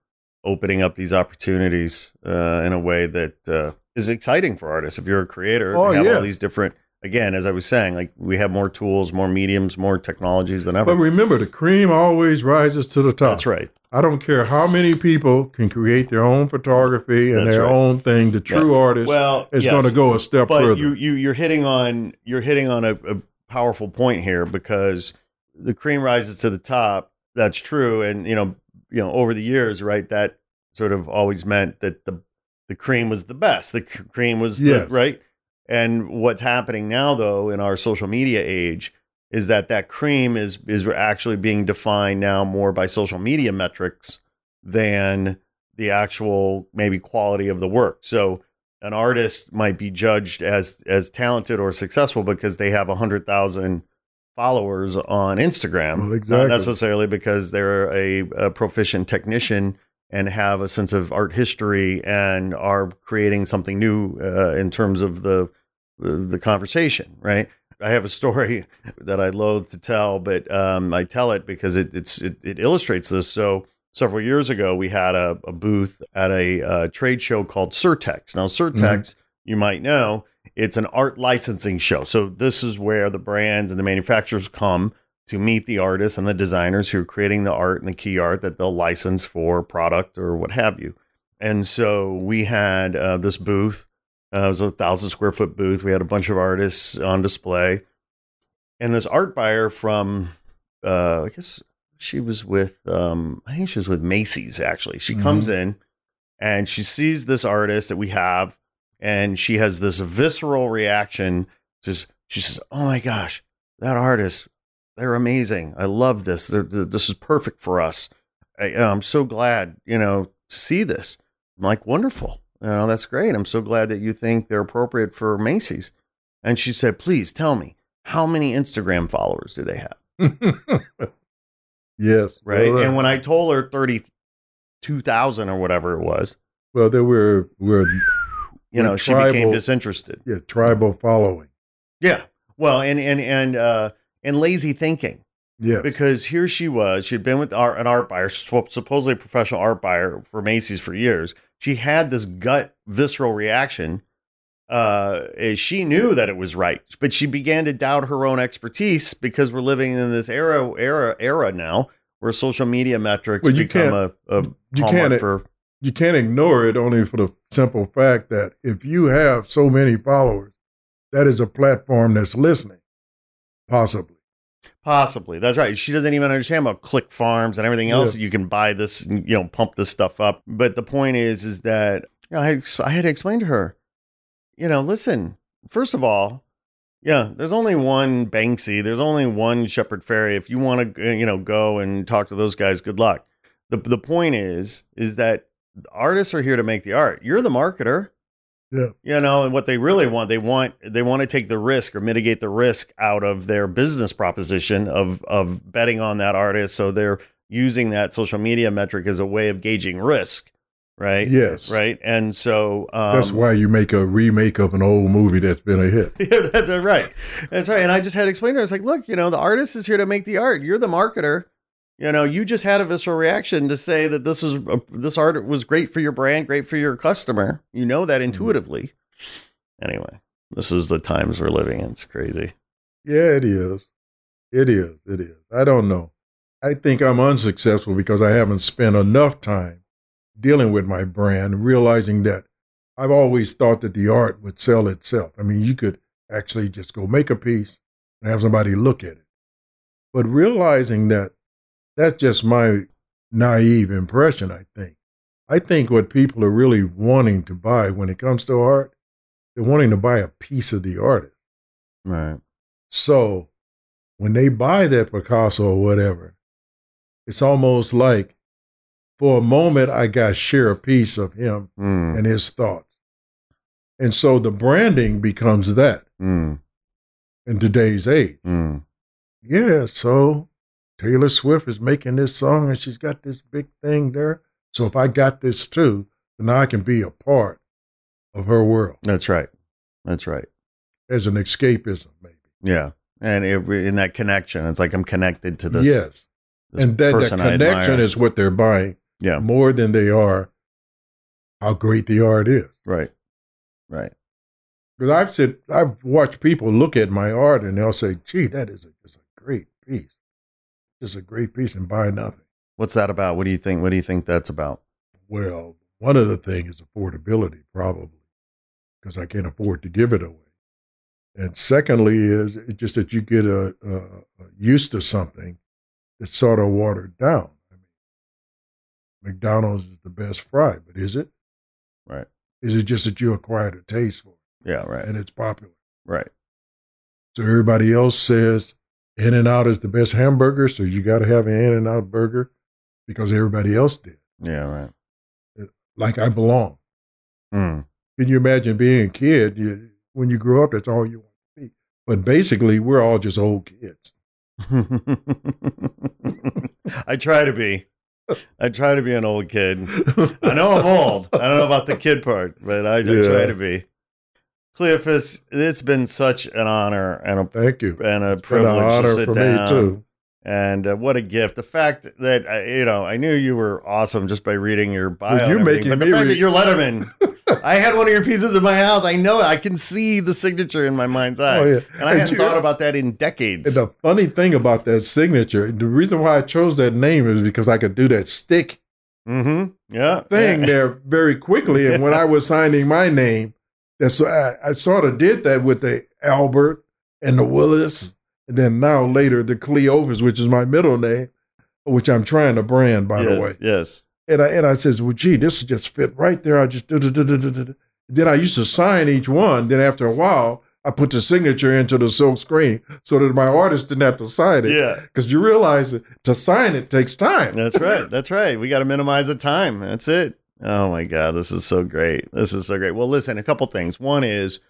opening up these opportunities uh, in a way that uh, is exciting for artists. If you're a creator, Oh, we have yeah. all these different. Again, as I was saying, like we have more tools, more mediums, more technologies than ever. But remember, the cream always rises to the top. That's right. I don't care how many people can create their own photography and That's their right. own thing. The true artist Well, is yes, going to go a step but further. you you you're hitting on you're hitting on a, a powerful point here because the cream rises to the top. That's true, and you know you know over the years, right? That sort of always meant that the the cream was the best. The c- cream was Yes. the, right. And what's happening now, though, in our social media age, is that that cream is is actually being defined now more by social media metrics than the actual maybe quality of the work. So an artist might be judged as as talented or successful because they have a hundred thousand followers on Instagram, Well, not necessarily because they're a, a proficient technician and have a sense of art history and are creating something new uh, in terms of the the conversation, right? I have a story *laughs* that I loathe to tell, but um, I tell it because it, it's it, it illustrates this. So several years ago, we had a, a booth at a uh, trade show called Surtex. Now, Surtex, you might know, it's an art licensing show. So this is where the brands and the manufacturers come to meet the artists and the designers who are creating the art and the key art that they'll license for product or what have you. And so we had uh, this booth. Uh, it was a thousand square foot booth. We had a bunch of artists on display, and this art buyer from, uh, I guess she was with, um, I think she was with Macy's. Actually, she comes in, and she sees this artist that we have, and she has this visceral reaction. Just she says, "Oh my gosh, that artist, they're amazing. I love this. They're, th- this is perfect for us. I, I'm so glad, you know, to see this. I'm like, wonderful. You know, that's great. I'm so glad that you think they're appropriate for Macy's. And she said, please tell me, how many Instagram followers do they have? *laughs* yes. Right. Well, uh, and when I told her 32,000 or whatever it was, well, there were were you know, With she became disinterested. yeah tribal following. Yeah. Well, and, and, and, uh, and lazy thinking. Yeah. because here she was. She'd been with art, an art buyer, supposedly a professional art buyer for Macy's for years. She had this gut visceral reaction. Uh, she knew that it was right, but she began to doubt her own expertise because we're living in this era, era, era now where social media metrics Well, you become a, a you can't- for. You can't ignore it only for the simple fact that if you have so many followers, that is a platform that's listening, possibly. Possibly. That's right. She doesn't even understand about click farms and everything else. Yeah. You can buy this, and, you know, pump this stuff up. But the point is, is that you know, I, ex- I had to explain to her, you know, listen, first of all, yeah, there's only one Banksy. There's only one Shepard Fairey. If you want to, uh, you know, go and talk to those guys, good luck. The, the point is, is that artists are here to make the art. You're the marketer Yeah. you know and what they really want they want they want to take the risk or mitigate the risk out of their business proposition of of betting on that artist so they're using that social media metric as a way of gauging risk right Yes. right and so um, That's why you make a remake of an old movie that's been a hit. *laughs* yeah, that's right. That's right. And I just had to explain to her, it's like, look, you know, the artist is here to make the art. You're the marketer. You know, you just had a visceral reaction to say that this was a, this art was great for your brand, great for your customer. You know that mm-hmm. intuitively. Anyway, this is the times we're living in. It's crazy. Yeah, it is. It is. It is. I don't know. I think I'm unsuccessful because I haven't spent enough time dealing with my brand, realizing that I've always thought that the art would sell itself. I mean, you could actually just go make a piece and have somebody look at it. But realizing that that's just my naive impression, I think. I think what people are really wanting to buy when it comes to art, they're wanting to buy a piece of the artist. Right. So when they buy that Picasso or whatever, it's almost like for a moment I got share a piece of him Mm, and his thoughts. And so the branding becomes that mm, in today's age. mm. Yeah, so Taylor Swift is making this song and she's got this big thing there. So if I got this too, then I can be a part of her world That's right. That's right. as an escapism, maybe. Yeah. And it, in that connection, it's like I'm connected to this. yes. this and that I connection is what they're buying. yeah. more than they are how great the art is. Right. Right. Because I've said I've watched people look at my art and they'll say, "Gee, that is a, just a great piece. It's a great piece," and buy nothing. What's that about? What do you think? What do you think that's about? Well, one of the things is affordability, probably, because I can't afford to give it away. And secondly, is it just that you get a, a, a used to something that's sort of watered down. I mean, McDonald's is the best fry, but is it? Right. Is it just that you acquired a taste for it Yeah. Right. and it's popular? Right. So everybody else says In-N-Out is the best hamburger, so you got to have an In-N-Out burger because everybody else did. Yeah, right. like I belong. Mm. Can you imagine being a kid? You, when you grow up, that's all you want to be. But basically, we're all just old kids. *laughs* I try to be. I try to be an old kid. I know I'm old. I don't know about the kid part, but I, I try to be. Cleophus, it's been such an honor and a Thank you. and a It's privilege to sit down. And uh, what a gift! The fact that I, you know, I knew you were awesome just by reading your bio. Well, everything, making but the fact that you're Letterman, *laughs* I had one of your pieces in my house. I know it. I can see the signature in my mind's eye, Oh yeah. and I And hadn't you- thought about that in decades. And the funny thing about that signature, the reason why I chose that name is because I could do that stick mm-hmm. Yeah. thing yeah. there very quickly. And when *laughs* I was signing my name, that's I, I sort of did that with the Albert and the Willis, mm. and then now later the Cleophus, which is my middle name, which I'm trying to brand by yes, the way. Yes. And I and I says, well, gee, this just fit right there. I just do, do, do. Then I used to sign each one. Then after a while, I put the signature into the silk screen so that my artist didn't have to sign it. Yeah. Because you realize it, to sign it takes time. That's right. *laughs* That's right. We got to minimize the time. That's it. Oh my God. This is so great. This is so great. Well, listen, a couple things. One is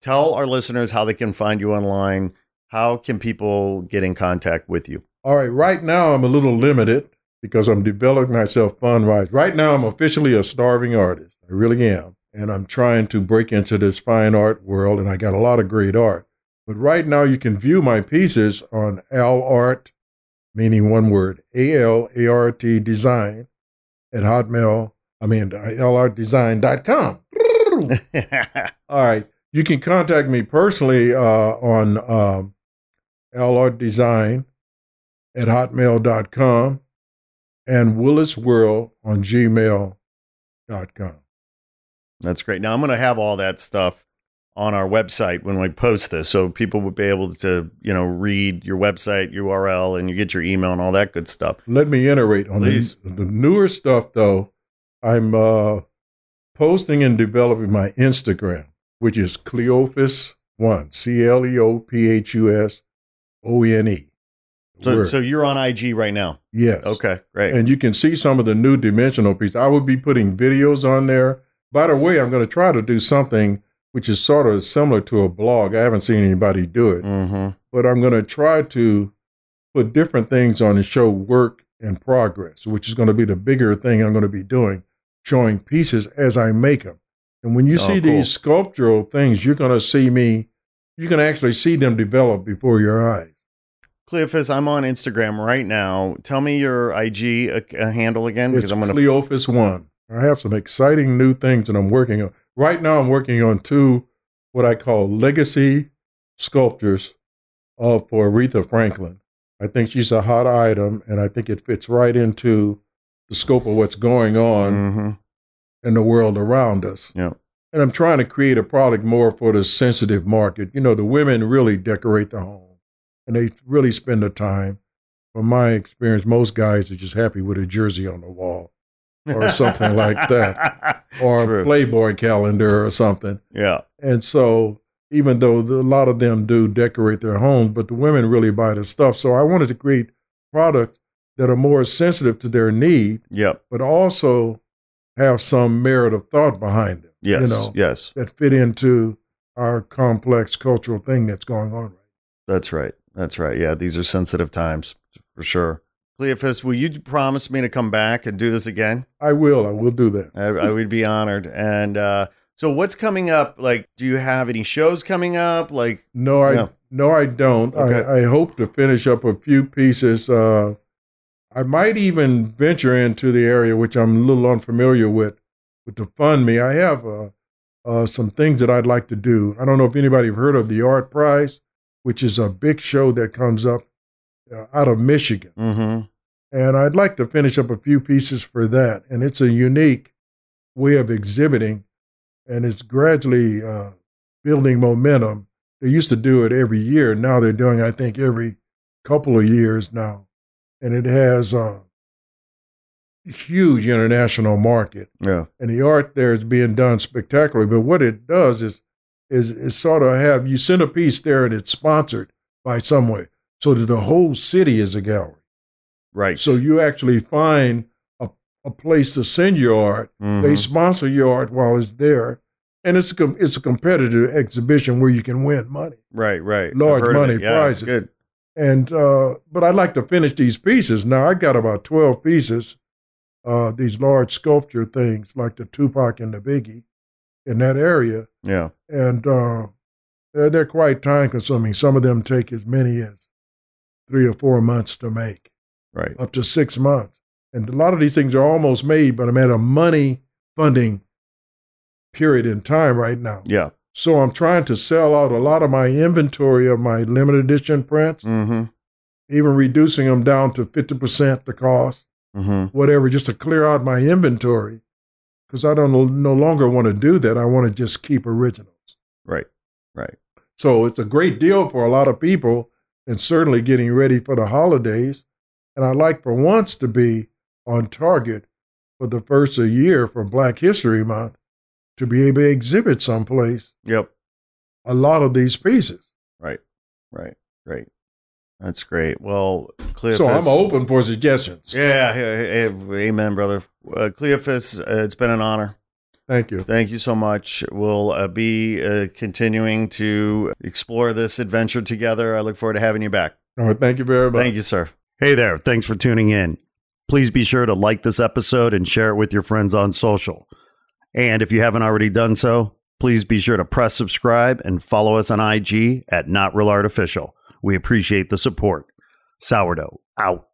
tell our listeners how they can find you online. How can people get in contact with you? All right, right now I'm a little limited because I'm developing myself fun wise. Right now I'm officially a starving artist. I really am. And I'm trying to break into this fine art world, and I got a lot of great art. But right now you can view my pieces on Al Art, meaning one word, A L A R T design at Hotmail. I mean, lartdesign.com. *laughs* All right. You can contact me personally uh, on um, lartdesign at hotmail.com and Willis World on gmail.com. That's great. Now I'm going to have all that stuff on our website when we post this, so people would be able to, you know, read your website URL and you get your email and all that good stuff. Let me iterate on Please. the, the newer stuff, though. I'm uh, posting and developing my Instagram, which is Cleophus1, C L E O P H U S O N E. So, Word. so you're on IG right now. yes. Okay, great. and you can see some of the new dimensional pieces. I will be putting videos on there. By the way, I'm going to try to do something which is sort of similar to a blog. I haven't seen anybody do it, mm-hmm. but I'm going to try to put different things on and show work in progress, which is going to be the bigger thing I'm going to be doing, showing pieces as I make them. And when you Oh, see cool. these sculptural things, you're going to see me, you can actually see them develop before your eyes. Cleophus, I'm on Instagram right now. Tell me your IG uh, uh, handle again It's I'm going to. Cleophus One. I have some exciting new things that I'm working on. Right now, I'm working on two what I call legacy sculptures of for Aretha Franklin. I think she's a hot item, and I think it fits right into the scope of what's going on Mhm. in the world around us. Yeah. And I'm trying to create a product more for the sensitive market. You know, the women really decorate the home, and they really spend the time. From my experience, most guys are just happy with a jersey on the wall or something like that, *laughs* or True. a Playboy calendar or something. Yeah. And so, even though the, a lot of them do decorate their homes, but the women really buy the stuff. So, I wanted to create products that are more sensitive to their need, Yep. but also have some merit of thought behind them. Yes. You know, yes. that fit into our complex cultural thing that's going on. That's right. That's right. Yeah. These are sensitive times for sure. Cleophus, will you promise me to come back and do this again? I will. I will do that. I, I would be honored. And uh, so, what's coming up? Like, do you have any shows coming up? Like, No, I Yeah. no, I don't. Okay. I, I hope to finish up a few pieces. Uh, I might even venture into the area which I'm a little unfamiliar with, with the fund me. I have uh, uh, some things that I'd like to do. I don't know if anybody have heard of the ArtPrize, which is a big show that comes up uh, out of Michigan, mm-hmm. and I'd like to finish up a few pieces for that. And it's a unique way of exhibiting, and it's gradually uh, building momentum. They used to do it every year. Now they're doing, I think, every couple of years now. And it has a huge international market. yeah. And the art there is being done spectacularly. But what it does is, is, is sort of have you send a piece there and it's sponsored by some way so that the whole city is a gallery. Right. So you actually find a a place to send your art. Mhm. They sponsor your art while it's there, and it's a it's a competitive exhibition where you can win money. right, right. Large money. Yeah, prizes. Good. And uh, but I'd like to finish these pieces. Now I got about twelve pieces, uh, these large sculpture things like the Tupac and the Biggie in that area, Yeah. and uh, they're they're quite time consuming. Some of them take as many as three or four months to make, Right. up to six months. And a lot of these things are almost made, but I'm at a money funding period in time right now. Yeah. So I'm trying to sell out a lot of my inventory of my limited edition prints, Mm-hmm. even reducing them down to 50% the cost, Mm-hmm. whatever, just to clear out my inventory. Because I don't no, longer want to do that. I want to just keep originals. Right. Right. So it's a great deal for a lot of people and certainly getting ready for the holidays. And I like for once to be on target for the first of year for Black History Month to be able to exhibit someplace Yep. a lot of these pieces. Right. Right. Great. That's great. Well, Cleophus. So I'm open for suggestions. Yeah, amen, brother. Uh, Cleophus, uh, it's been an honor. Thank you. Thank you so much. We'll uh, be uh, continuing to explore this adventure together. I look forward to having you back. All right, thank you very much. Thank you, sir. Hey there. Thanks for tuning in. Please be sure to like this episode and share it with your friends on social. And if you haven't already done so, please be sure to press subscribe and follow us on IG at Not Real Art Official. We appreciate the support. Sourdough out.